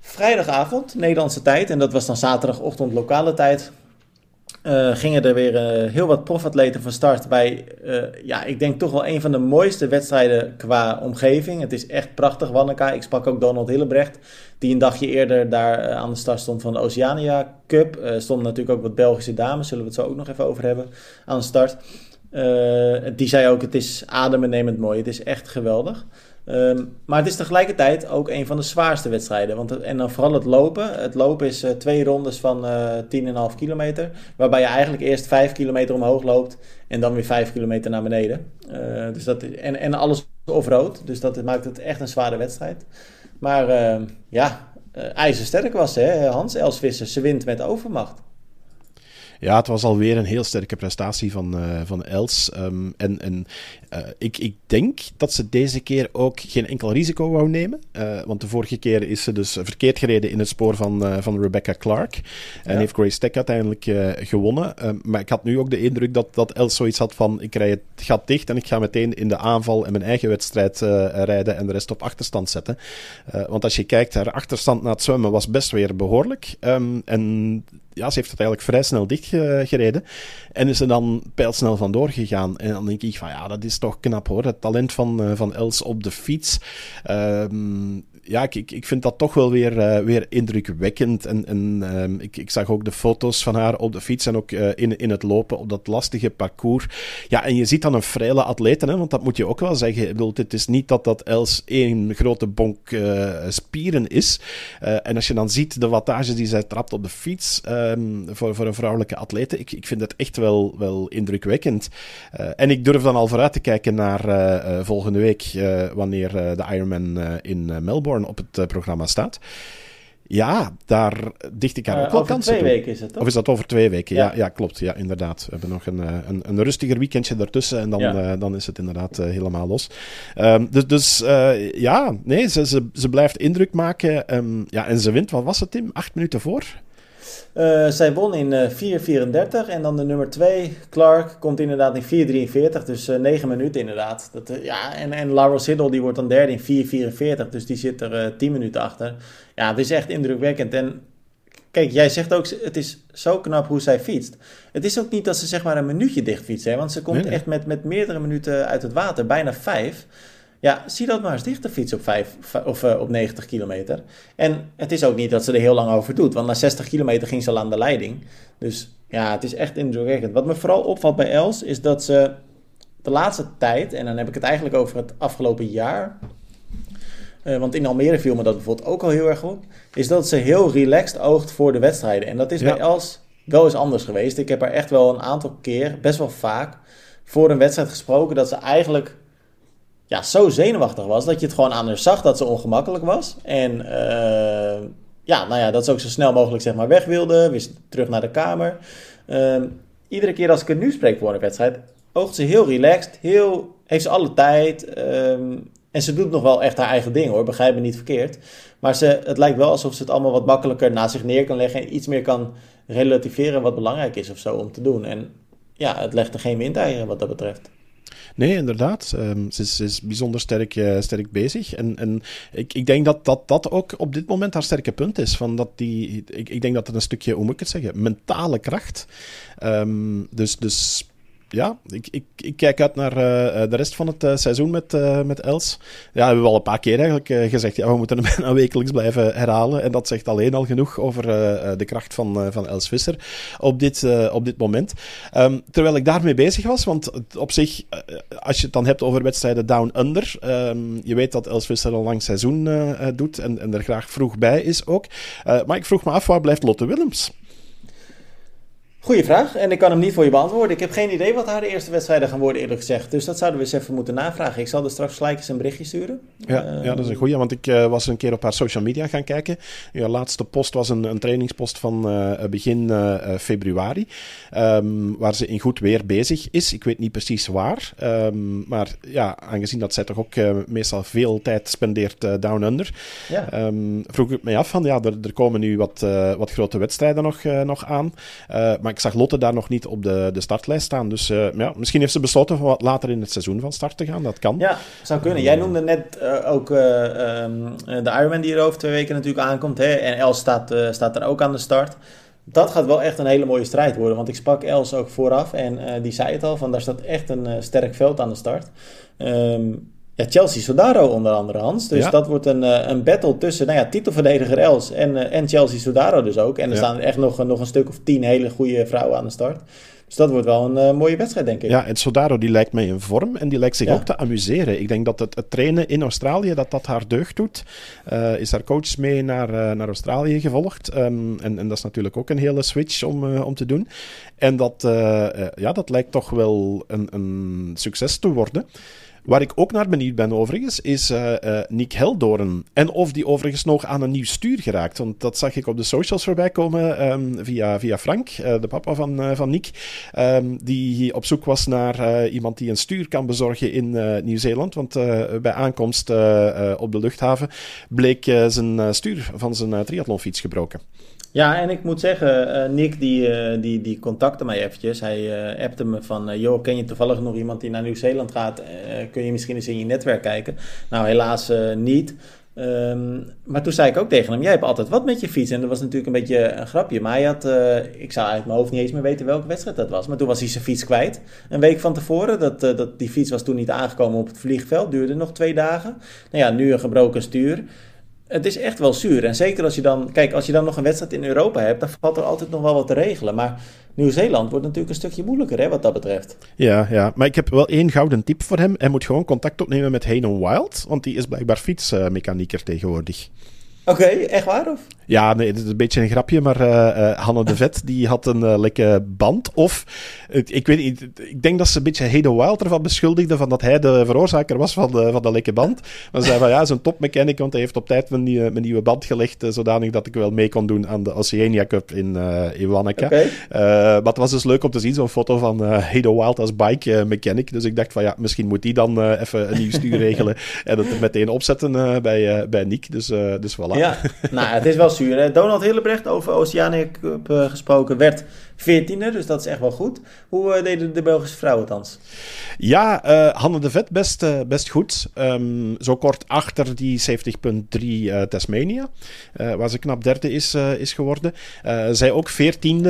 vrijdagavond, Nederlandse tijd. En dat was dan zaterdagochtend lokale tijd. Uh, gingen er weer uh, heel wat profatleten van start bij, uh, ja, ik denk toch wel een van de mooiste wedstrijden qua omgeving. Het is echt prachtig, Wanneka. Ik sprak ook Donald Hillebrecht, die een dagje eerder daar aan de start stond van de Oceania Cup. Er stonden natuurlijk ook wat Belgische dames, zullen we het zo ook nog even over hebben, aan de start. die zei ook, het is adembenemend mooi, het is echt geweldig. Um, maar het is tegelijkertijd ook een van de zwaarste wedstrijden. Want het, en dan vooral het lopen. Het lopen is uh, twee rondes van uh, eh, 10,5 kilometer. Waarbij je eigenlijk eerst 5 kilometer omhoog loopt. En dan weer 5 kilometer naar beneden. Uh, dus dat, en, en alles off-road. Dus dat maakt het echt een zware wedstrijd. Maar ehm, ja, ijzersterk was hè, Hans Elsvisser. Ze wint met overmacht. Ja, het was alweer een heel sterke prestatie van, uh, van Els. Um, en en uh, ik, ik denk dat ze deze keer ook geen enkel risico wou nemen. Uh, want de vorige keer is ze dus verkeerd gereden in het spoor van, van Rebecca Clark. En heeft Grace Tech uiteindelijk gewonnen. Ehm, maar ik had nu ook de indruk dat, dat Els zoiets had van... Ik rij het gat dicht en ik ga meteen in de aanval en mijn eigen wedstrijd rijden en de rest op achterstand zetten. want als je kijkt, haar achterstand na het zwemmen was best weer behoorlijk. Um, en ja, ze heeft het eigenlijk vrij snel dichtgereden. En is er dan pijlsnel vandoor gegaan. En dan denk ik van ja, dat is toch knap hoor. Het talent van, uh, van Els op de fiets. Um, ja, ik, ik vind dat toch wel weer, uh, weer indrukwekkend. En, en um, ik, ik zag ook de foto's van haar op de fiets en ook uh, in, in het lopen op dat lastige parcours. Ja, en je ziet dan een vrije atleten, hè, want dat moet je ook wel zeggen. Ik bedoel, het is niet dat dat Els één grote bonk uh, spieren is. en als je dan ziet de wattage die zij trapt op de fiets um, voor, voor een vrouwelijke atlete, ik, ik vind het echt wel, wel indrukwekkend. en ik durf dan al vooruit te kijken naar volgende week, wanneer de Ironman in Melbourne op het eh, programma staat. Ja, daar dicht ik haar ook wel kansen twee weken is het, toch? Of is dat over twee weken? Ja, ja, klopt. Ja, inderdaad. We hebben nog een, een, een rustiger weekendje ertussen en dan, dan is het inderdaad helemaal los. Um, dus dus ja, nee, ze, ze, ze blijft indruk maken. Um, ja, en ze wint, wat was het, Tim? Acht minuten voor? Uh, zij won in uh, 4.34 en dan de nummer 2, Clark, komt inderdaad in 4.43, dus uh, 9 minuten inderdaad. Dat, ja, en, en Laura Siddle die wordt dan derde in 4.44, dus die zit er 10 minuten achter. Ja, het is echt indrukwekkend. En kijk, jij zegt ook, het is zo knap hoe zij fietst. Het is ook niet dat ze zeg maar een minuutje dicht fietst, hè, want ze komt echt met, met meerdere minuten uit het water, bijna vijf. Ja, zie dat maar eens dicht, de fiets op, 5, of, uh, op 90 kilometer. En het is ook niet dat ze er heel lang over doet, want na 60 kilometer ging ze al aan de leiding. Dus ja, het is echt indrukwekkend. Wat me vooral opvalt bij Els is dat ze de laatste tijd, en dan heb ik het eigenlijk over het afgelopen jaar, uh, want in Almere viel me dat bijvoorbeeld ook al heel erg op, is dat ze heel relaxed oogt voor de wedstrijden. En dat is bij Els wel eens anders geweest. Ik heb haar echt wel een aantal keer, best wel vaak, voor een wedstrijd gesproken dat ze eigenlijk ja, zo zenuwachtig was dat je het gewoon aan haar zag dat ze ongemakkelijk was. En uh, ja, nou ja, dat ze ook zo snel mogelijk zeg maar weg wilde, weer terug naar de kamer. Uh, iedere keer als ik er nu spreek voor een wedstrijd, oogt ze heel relaxed, heel, heeft ze alle tijd. Uh, en ze doet nog wel echt haar eigen ding hoor, begrijp me niet verkeerd. Maar ze, het lijkt wel alsof ze het allemaal wat makkelijker naast zich neer kan leggen en iets meer kan relativeren wat belangrijk is of zo om te doen. En ja, het legt er geen windeieren wat dat betreft. Nee, inderdaad. Um, ze, is, is, bijzonder sterk, uh, sterk bezig. En, en ik, ik denk dat, dat dat ook op dit moment haar sterke punt is. Van dat die, ik, ik denk dat het een stukje, hoe moet ik het zeggen, mentale kracht. Um, dus, dus ja, ik, ik, ik, kijk uit naar uh, de rest van het uh, seizoen met, met Els. Ja, hebben we al een paar keer eigenlijk gezegd, ja, we moeten hem bijna wekelijks blijven herhalen. En dat zegt alleen al genoeg over de kracht van, van Els Visser op dit, op dit moment. Um, terwijl ik daarmee bezig was, want op zich, als je het dan hebt over wedstrijden down-under, um, je weet dat Els Visser al lang seizoen doet en, en er graag vroeg bij is ook. maar ik vroeg me af, waar blijft Lotte Willems? Goeie vraag. En ik kan hem niet voor je beantwoorden. Ik heb geen idee wat haar de eerste wedstrijden gaan worden, eerlijk gezegd. Dus dat zouden we eens even moeten navragen. Ik zal er straks gelijk eens een berichtje sturen. Ja, uh, ja dat is een goeie. Want ik uh, was een keer op haar social media gaan kijken. Ja, laatste post was een, een trainingspost van uh, begin februari. Um, waar ze in goed weer bezig is. Ik weet niet precies waar. Um, maar ja, aangezien dat zij toch ook meestal veel tijd spendeert down under. Ja. Um, vroeg ik me af van, ja, er, er komen nu wat, wat grote wedstrijden nog, nog aan. maar ik zag Lotte daar nog niet op de, de startlijst staan. Dus uh, ja, misschien heeft ze besloten om wat later in het seizoen van start te gaan. Dat kan. Ja, zou kunnen. Jij noemde net uh, ook uh, um, de Ironman die er over twee weken natuurlijk aankomt. Hè? En Els staat, staat er ook aan de start. Dat gaat wel echt een hele mooie strijd worden. Want ik sprak Els ook vooraf en die zei het al. Van daar staat echt een sterk veld aan de start. Um, ja, Chelsea Sodaro onder andere, Hans. Dus dat wordt een, eh, een battle tussen nou ja, titelverdediger Els en, uh, en Chelsea Sodaro dus ook. En er staan echt nog, nog een stuk of tien hele goede vrouwen aan de start. Dus dat wordt wel een uh, mooie wedstrijd, denk ik. Ja, en Sodaro die lijkt mij in vorm en die lijkt zich ook te amuseren. Ik denk dat het, het, trainen in Australië, dat dat haar deugd doet. Uh, is haar coach mee naar, uh, naar Australië gevolgd. Um, en, en dat is natuurlijk ook een hele switch om, om te doen. En dat, ja, dat lijkt toch wel een, een succes te worden. Waar ik ook naar benieuwd ben overigens, is uh, uh, Nick Heldoorn. En of die overigens nog aan een nieuw stuur geraakt. Want dat zag ik op de socials voorbij komen um, via, via Frank, uh, de papa van, van Nick. Um, die op zoek was naar iemand die een stuur kan bezorgen in Nieuw-Zeeland. Want bij aankomst op de luchthaven bleek zijn stuur van zijn triathlonfiets gebroken. Ja, en ik moet zeggen, uh, Nick die, uh, die, die contacte mij eventjes. Hij uh, appte me van, joh, ken je toevallig nog iemand die naar Nieuw-Zeeland gaat? kun je misschien eens in je netwerk kijken? Nou, helaas niet. Um, maar toen zei ik ook tegen hem, jij hebt altijd wat met je fiets. En dat was natuurlijk een beetje een grapje. Maar hij had, ik zou uit mijn hoofd niet eens meer weten welke wedstrijd dat was. Maar toen was hij zijn fiets kwijt. Een week van tevoren. Dat, dat, die fiets was toen niet aangekomen op het vliegveld. Duurde nog twee dagen. Nou ja, nu een gebroken stuur het is echt wel zuur. En zeker als je dan, kijk, als je dan nog een wedstrijd in Europa hebt, dan valt er altijd nog wel wat te regelen. Maar Nieuw-Zeeland wordt natuurlijk een stukje moeilijker, hè, wat dat betreft. Ja, ja, maar ik heb wel één gouden tip voor hem. Hij moet gewoon contact opnemen met Hayden Wild, want die is blijkbaar fietsmechanieker tegenwoordig. Oké, echt waar? Of? Ja, nee, het is een beetje een grapje, maar uh, Hanne de Vet die had een uh, lekke band. Of, ik weet niet, ik denk dat ze een beetje Hayden Wild ervan beschuldigde van dat hij de veroorzaker was van de, van de lekke band. Maar ze zei van ja, zo'n topmechanic, want hij heeft op tijd mijn, nieuwe, mijn nieuwe band gelegd, zodanig dat ik wel mee kon doen aan de Oceania Cup in, in Wanaka. Okay. maar het was dus leuk om te zien, zo'n foto van Hayden Wild als bike mechanic. Dus ik dacht van ja, misschien moet die dan even een nieuw stuur regelen en het meteen opzetten bij, bij Nick. Dus, dus voilà. Ja, nou, het is wel Donald Hillebrecht, over Oceania Cup uh, gesproken, werd 14e, dus dat is echt wel goed. Hoe uh, deden de Belgische vrouwen thans? Ja, uh, Hanne de Vet best, best goed. Um, zo kort achter die 70.3 Tasmania, waar ze knap derde is, is geworden. zij ook 14e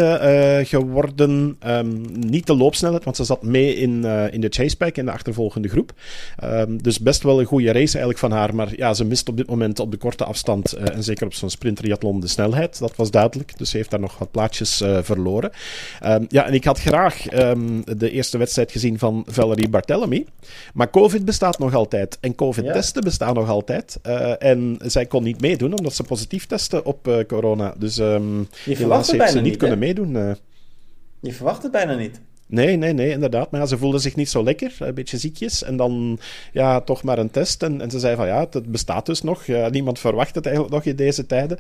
geworden. Um, niet de loopsnelheid, want ze zat mee in, in de chasepack in de achtervolgende groep. Um, dus best wel een goede race eigenlijk van haar. Maar ja, ze mist op dit moment op de korte afstand en zeker op zo'n sprintriathlon de snelheid. Dat was duidelijk. Dus ze heeft daar nog wat plaatjes verloren. Um, ja, en ik had graag um, de eerste wedstrijd gezien van Valerie Barthélemy. Maar COVID bestaat nog altijd. En COVID-testen ja. bestaan nog altijd. Uh, en zij kon niet meedoen omdat ze positief testen op uh, corona. Dus um, helaas heeft ze niet, niet kunnen meedoen. Je verwacht het bijna niet. Nee, nee, nee, inderdaad. Maar ja, ze voelde zich niet zo lekker, een beetje ziekjes. En dan ja, toch maar een test. En, en ze zei van ja, het bestaat dus nog. Ja, niemand verwacht het eigenlijk nog in deze tijden.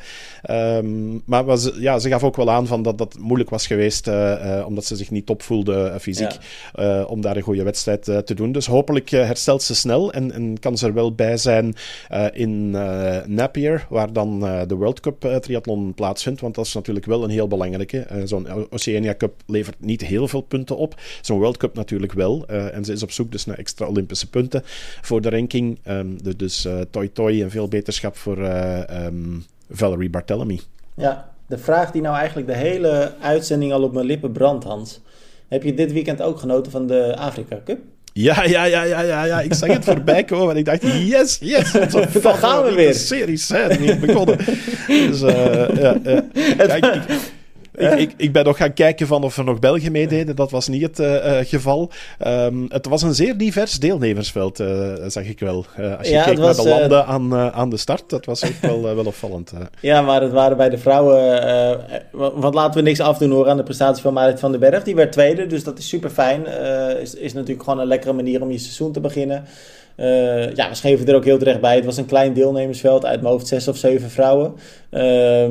Um, maar was, ja, ze gaf ook wel aan van dat dat moeilijk was geweest, uh, uh, omdat ze zich niet top voelde uh, fysiek, ja. om daar een goede wedstrijd te doen. Dus hopelijk herstelt ze snel en, en kan ze er wel bij zijn in Napier, waar dan de World Cup triathlon plaatsvindt. Want dat is natuurlijk wel een heel belangrijke. Zo'n Oceania Cup levert niet heel veel punten op. Zo'n World Cup natuurlijk wel. Uh, en ze is op zoek dus naar extra Olympische punten voor de ranking. Um, de, dus uh, toi toi en veel beterschap voor uh, um, Valerie Barthélemy. Ja, de vraag die nou eigenlijk de hele uitzending al op mijn lippen brandt, Hans. Heb je dit weekend ook genoten van de Afrika Cup? Ja, ja, ja, ja, ja, ja. Ik zag het voorbij komen en ik dacht, yes, yes. Daar gaan we weer. De serie zijn niet begonnen. dus, uh, ja, ja. Kijk, ik, ik, ik, ik, ben nog gaan kijken van of er nog Belgen meededen. Dat was niet het uh, geval. Um, het was een zeer divers deelnemersveld, uh, zag ik wel. als je ja, was, naar de landen aan, aan de start, dat was ook wel, wel opvallend. Ja, maar het waren bij de vrouwen... want laten we niks afdoen hoor aan de prestatie van Marit van den Berg. Die werd tweede, dus dat is super fijn. is, is natuurlijk gewoon een lekkere manier om je seizoen te beginnen. Uh, ja, we schreven er ook heel terecht bij. Het was een klein deelnemersveld uit mijn hoofd, zes of zeven vrouwen. Uh,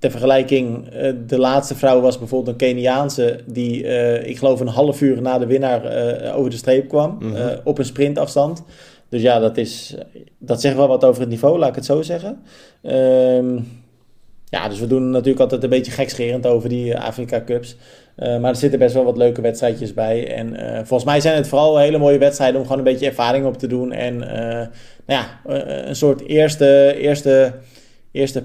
ter vergelijking, uh, de laatste vrouw was bijvoorbeeld een Keniaanse die, uh, ik geloof, een half uur na de winnaar uh, over de streep kwam mm -hmm. op een sprintafstand. Dus ja, dat, is, dat zegt wel wat over het niveau, laat ik het zo zeggen. Um, ja, dus we doen natuurlijk altijd een beetje gekscherend over die Afrika Cups. maar er zitten best wel wat leuke wedstrijdjes bij. En volgens mij zijn het vooral hele mooie wedstrijden om gewoon een beetje ervaring op te doen. En nou ja, een soort eerste, eerste, eerste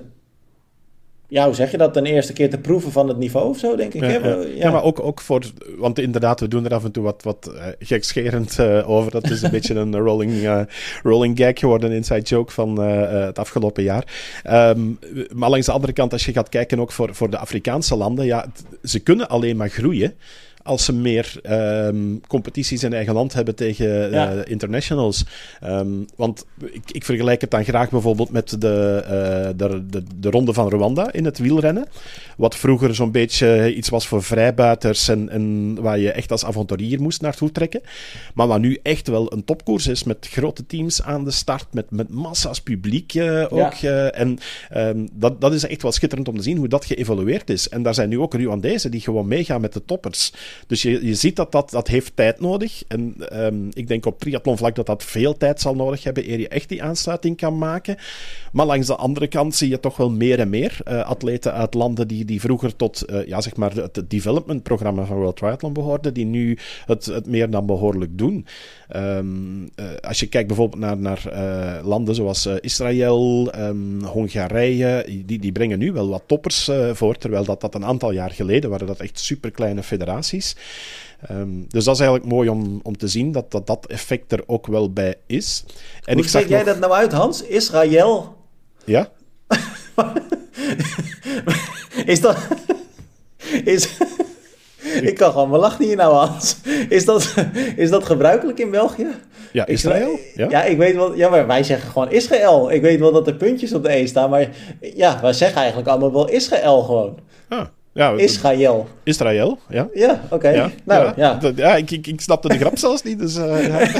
ja, hoe zeg je dat, ten eerste keer te proeven van het niveau of zo, denk ik. Ja, ja. ja. maar ook, ook voor, want inderdaad, we doen er af en toe wat, wat uh, gekscherend uh, over. Dat is een beetje een rolling, uh, rolling gag geworden, een inside joke van het afgelopen jaar. Um, maar langs de andere kant, als je gaat kijken ook voor, voor de Afrikaanse landen, ja, ze kunnen alleen maar groeien als ze meer um, competities in eigen land hebben tegen ja. uh, internationals. Um, want ik, ik, vergelijk het dan graag bijvoorbeeld met de, uh, de, de, de, ronde van Rwanda in het wielrennen. Wat vroeger zo'n beetje iets was voor vrijbuiters en, en waar je echt als avonturier moest naartoe trekken. Maar wat nu echt wel een topkoers is met grote teams aan de start, met, met massa's publiek uh, ook. Ja. en um, dat, dat is echt wel schitterend om te zien hoe dat geëvolueerd is. En daar zijn nu ook Rwandezen die gewoon meegaan met de toppers. Dus je, je ziet dat, dat dat heeft tijd nodig. En um, ik denk op triathlonvlak dat dat veel tijd zal nodig hebben eer je echt die aansluiting kan maken. Maar langs de andere kant zie je toch wel meer en meer uh, atleten uit landen die, die vroeger tot uh, ja, zeg maar het development-programma van World Triathlon behoorden, die nu het, het meer dan behoorlijk doen. Um, uh, als je kijkt bijvoorbeeld naar, naar landen zoals Israël, um, Hongarije, die, die brengen nu wel wat toppers voor, terwijl dat, dat een aantal jaar geleden waren dat echt superkleine federaties. Um, dus dat is eigenlijk mooi om, om te zien dat, dat dat effect er ook wel bij is. En Hoe spreek jij dat nou uit, Hans? Israël? Ja? is dat... Is... Ik kan gewoon wel lachen hier nou, Hans. Is dat, is dat gebruikelijk in België? Ja, Israël? ja? ja, ik weet wel. Ja, maar wij zeggen gewoon Israël. Ik weet wel dat er puntjes op de E staan, maar ja, wij zeggen eigenlijk allemaal wel Israël gewoon. Ah. Ja, Israël. Israël, ja. Ja, oké. Ja, nou, ja. Ja, ik, ik, ik snapte de grap zelfs niet, dus... Uh,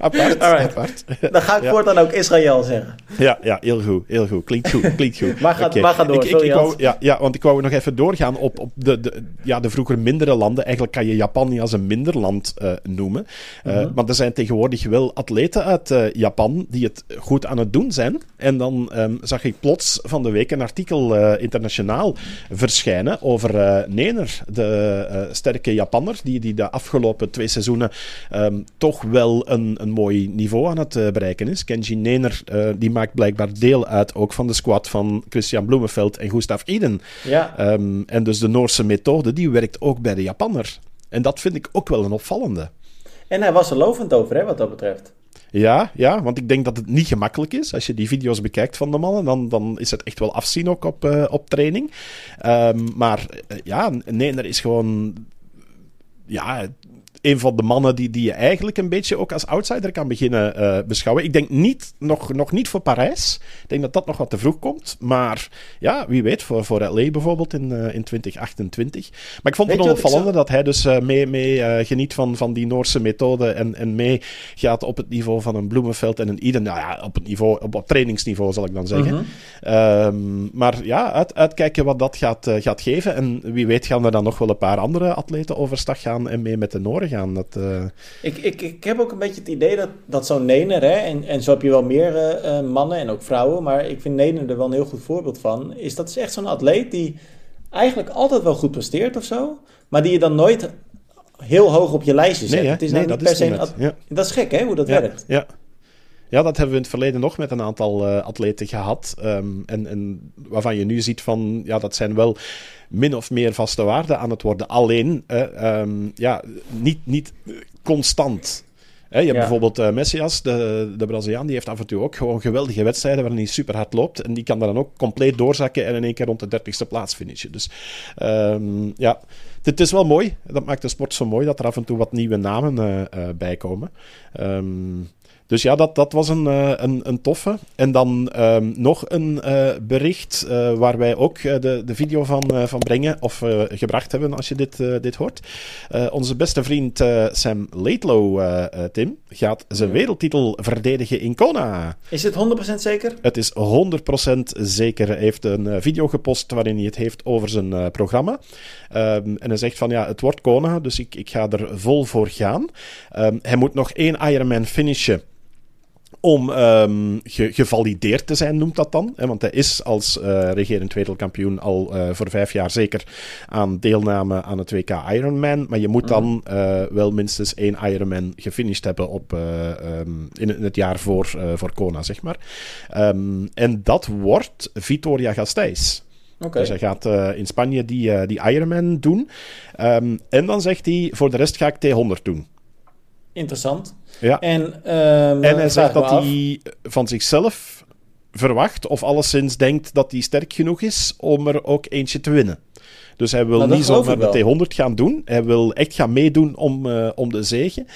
apart, apart. Dan ga ik ja. voortaan ook Israël zeggen. Ja, ja, heel goed, heel goed. Klinkt goed, klinkt goed. maar, ga, okay. maar ga door, ik, ik, ik wou, ja, ja, want ik wou nog even doorgaan op, op de, de, ja, de vroeger mindere landen. Eigenlijk kan je Japan niet als een minder land uh, noemen. Uh, mm -hmm. Maar er zijn tegenwoordig wel atleten uit uh, Japan die het goed aan het doen zijn. En dan um, zag ik plots van de week een artikel internationaal verschijnen over uh, Nener, de uh, sterke Japanner, die, die de afgelopen twee seizoenen um, toch wel een, een mooi niveau aan het uh, bereiken is. Kenji Nener die maakt blijkbaar deel uit ook van de squad van Christian Bloemenveld en Gustav Iden. Ja. Um, en dus de Noorse methode, die werkt ook bij de Japanner. En dat vind ik ook wel een opvallende. En hij was er lovend over, hè, wat dat betreft. Ja, ja, want ik denk dat het niet gemakkelijk is. Als je die video's bekijkt van de mannen, dan, dan is het echt wel afzien ook op, uh, op training. Um, maar uh, ja, nee, er is gewoon... Ja, een van de mannen die, die je eigenlijk een beetje ook als outsider kan beginnen uh, beschouwen. Ik denk niet, nog, nog niet voor Parijs. Ik denk dat dat nog wat te vroeg komt. Maar ja, wie weet, voor, voor LA bijvoorbeeld in, uh, in 2028. Maar ik vond het opvallend dat hij dus uh, mee, mee geniet van, van die Noorse methode. En, en mee gaat op het niveau van een Bloemenveld en een Iden. Nou ja, op het niveau, op, op trainingsniveau zal ik dan zeggen. -hmm. um, maar ja, uit, uitkijken wat dat gaat, gaat geven. En wie weet gaan er dan nog wel een paar andere atleten overstag gaan en mee met de Noren Dat, uh... ik, ik, ik heb ook een beetje het idee dat, dat zo'n Nener, hè, en, en zo heb je wel meer uh, mannen en ook vrouwen, maar ik vind Nener er wel een heel goed voorbeeld van, is dat is echt zo'n atleet die eigenlijk altijd wel goed presteert of zo, maar die je dan nooit heel hoog op je lijstje zet. Nee, het is nee, dat, per se een ja. dat is gek hè, hoe dat ja, werkt. Ja. Ja, dat hebben we in het verleden nog met een aantal uh, atleten gehad. Um, en, en waarvan je nu ziet van, ja, dat zijn wel min of meer vaste waarden aan het worden. Alleen, uh, um, ja, niet, niet constant. He, je hebt ja. bijvoorbeeld uh, Messias, de, de Braziliaan, die heeft af en toe ook gewoon geweldige wedstrijden waarin hij super hard loopt. En die kan dan ook compleet doorzakken en in één keer rond de dertigste plaats finishen. Dus um, ja, het is wel mooi. Dat maakt de sport zo mooi dat er af en toe wat nieuwe namen uh, uh, bij komen. Um, dus ja, dat, dat was een, uh, een, een toffe. En dan um, nog een uh, bericht uh, waar wij ook de, de video van, van brengen, of gebracht hebben als je dit, dit hoort. onze beste vriend Sam Laidlow, Tim, gaat zijn wereldtitel verdedigen in Kona. Is het 100% zeker? Het is 100% zeker. Hij heeft een video gepost waarin hij het heeft over zijn programma. Um, en hij zegt van ja, het wordt Kona, dus ik, ik ga er vol voor gaan. Um, hij moet nog één Ironman finishen om um, ge gevalideerd te zijn, noemt dat dan. Hè? Want hij is als uh, regerend wereldkampioen al uh, voor vijf jaar zeker aan deelname aan het WK Ironman. Maar je moet dan uh, wel minstens één Ironman gefinished hebben op, um, in, in, het jaar voor, voor Kona, zeg maar. Um, en dat wordt Vitoria Gasteiz. Okay. Dus hij gaat uh, in Spanje die, uh, die Ironman doen. Um, en dan zegt hij, voor de rest ga ik T100 doen. Interessant. Ja. En, um, en hij zegt dat hij van zichzelf verwacht, of alleszins denkt dat hij sterk genoeg is om er ook eentje te winnen. Dus hij wil nou, niet zomaar de T100 gaan doen. Hij wil echt gaan meedoen om, uh, om de zege.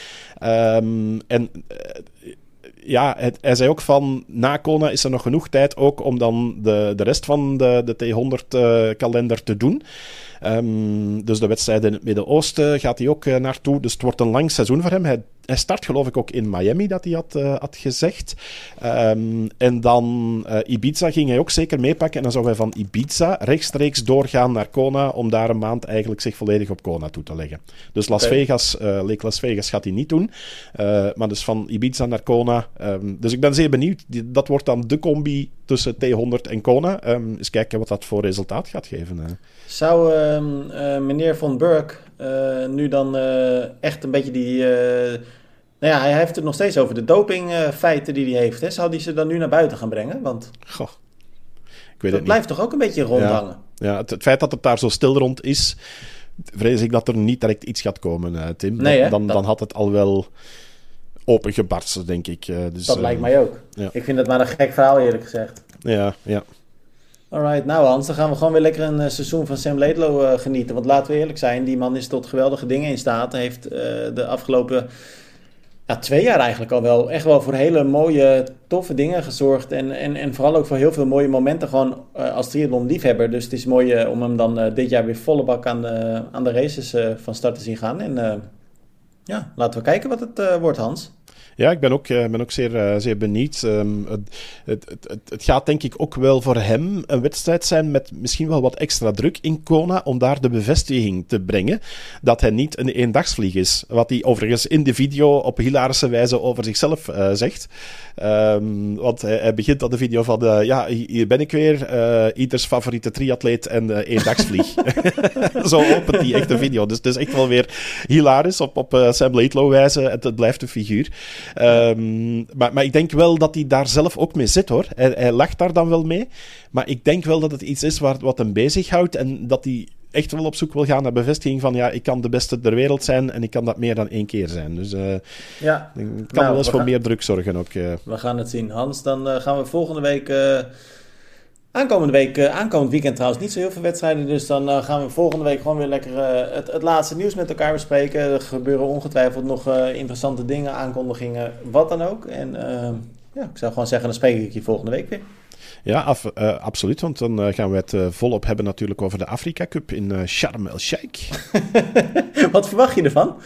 Um, en uh, ja, het, hij zei ook van na Kona is er nog genoeg tijd ook om dan de, de rest van de, de T100-kalender uh, te doen. Um, dus de wedstrijden in het Midden-Oosten gaat hij ook uh, naartoe. Dus het wordt een lang seizoen voor hem. Hij, hij start geloof ik ook in Miami, dat hij had, uh, had gezegd. Um, en dan uh, Ibiza ging hij ook zeker meepakken. En dan zou hij van Ibiza rechtstreeks doorgaan naar Kona, om daar een maand eigenlijk zich volledig op Kona toe te leggen. Dus Las okay. Vegas, Lake Las Vegas gaat hij niet doen. maar dus van Ibiza naar Kona. Um, dus ik ben zeer benieuwd. Dat wordt dan de combi tussen T100 en Kona. eens kijken wat dat voor resultaat gaat geven. Zou uh, meneer Von Burk uh, nu dan echt een beetje die. nou ja, hij heeft het nog steeds over de dopingfeiten die hij heeft. Hè? Zou die ze dan nu naar buiten gaan brengen? Want Goh, ik weet dat het blijft niet. toch ook een beetje rondhangen. Ja, ja het, het, feit dat het daar zo stil rond is, vrees ik dat er niet direct iets gaat komen, Tim. Nee, dan, dan, dan had het al wel opengebarsten, denk ik. Dus, dat lijkt mij ook. Ja. Ik vind het maar een gek verhaal, eerlijk gezegd. Ja, ja. Alright, nou Hans, dan gaan we gewoon weer lekker een uh, seizoen van Sam Laidlow uh, genieten. Want laten we eerlijk zijn, die man is tot geweldige dingen in staat. Hij heeft uh, de afgelopen ja, twee jaar eigenlijk al wel echt wel voor hele mooie, toffe dingen gezorgd. En, en, en vooral ook voor heel veel mooie momenten gewoon uh, als triathlon liefhebber. Dus het is mooi om hem dan dit jaar weer volle bak aan de, aan de races van start te zien gaan. En ja, laten we kijken wat het wordt, Hans. Ja, ik ben ook, uh, ben ook zeer, uh, zeer benieuwd. Um, het, het, het, het, gaat denk ik ook wel voor hem een wedstrijd zijn met misschien wel wat extra druk in Kona om daar de bevestiging te brengen dat hij niet een eendagsvlieg is. Wat hij overigens in de video op hilarische wijze over zichzelf uh, zegt. Um, want hij, hij, begint aan de video van, ja, hier ben ik weer, ieders favoriete triatleet en eendagsvlieg. Zo opent die echt de video. Dus het is echt wel weer hilarisch op, op Sam Laidlow wijze. Het, het blijft een figuur. Um, maar, maar ik denk wel dat hij daar zelf ook mee zit hoor. Hij, hij lacht daar dan wel mee. Maar ik denk wel dat het iets is waar, wat hem bezighoudt. En dat hij echt wel op zoek wil gaan naar bevestiging van ja, ik kan de beste ter wereld zijn en ik kan dat meer dan één keer zijn. Dus uh, ja. ik kan nou, wel eens voor meer druk zorgen ook. Uh. We gaan het zien. Hans, dan uh, gaan we volgende week Aankomende week, uh, aankomend weekend trouwens, niet zo heel veel wedstrijden. Dus dan uh, gaan we volgende week gewoon weer lekker uh, het, het, laatste nieuws met elkaar bespreken. Er gebeuren ongetwijfeld nog interessante dingen, aankondigingen, wat dan ook. En ja, ik zou gewoon zeggen, dan spreek ik je volgende week weer. Ja, af, absoluut. Want dan gaan we het volop hebben natuurlijk over de Afrika Cup in Sharm el-Sheikh. wat verwacht je ervan?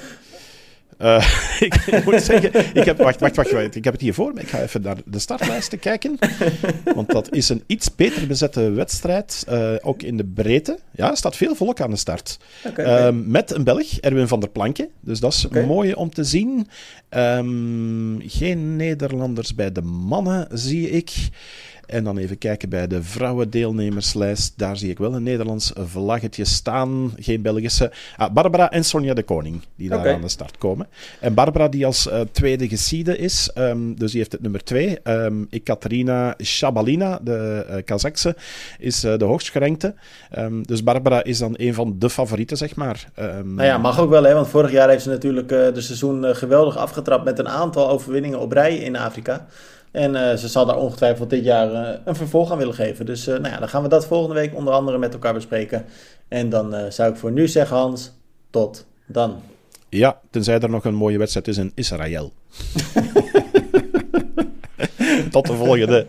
Uh, ik moet zeggen, ik heb, wacht, wacht, wacht, ik heb het hier voor me. Ik ga even naar de startlijsten kijken. Want dat is een iets beter bezette wedstrijd, uh, ook in de breedte. Ja, er staat veel volk aan de start. Okay, okay. Uh, met een Belg, Erwin van der Planken. Dus dat is okay. mooi om te zien. Um, geen Nederlanders bij de mannen, zie ik. En dan even kijken bij de vrouwendeelnemerslijst. Daar zie ik wel een Nederlands vlaggetje staan. Geen Belgische. Ah, Barbara en Sonja de Koning, die daar aan de start komen. En Barbara, die als uh, tweede gesiede is, um, dus die heeft het nummer twee. Um, Ekaterina Shabalina, de uh, Kazakse, is uh, de hoogst gerankte. Um, dus Barbara is dan een van de favorieten, zeg maar. nou ja, mag ook wel, hè, want vorig jaar heeft ze natuurlijk de seizoen geweldig afgetrapt met een aantal overwinningen op rij in Afrika. En uh, ze zal daar ongetwijfeld dit jaar uh, een vervolg aan willen geven. Dus uh, nou ja, dan gaan we dat volgende week onder andere met elkaar bespreken. En dan zou ik voor nu zeggen, Hans, tot dan. Ja, tenzij er nog een mooie wedstrijd is in Israël. tot de volgende.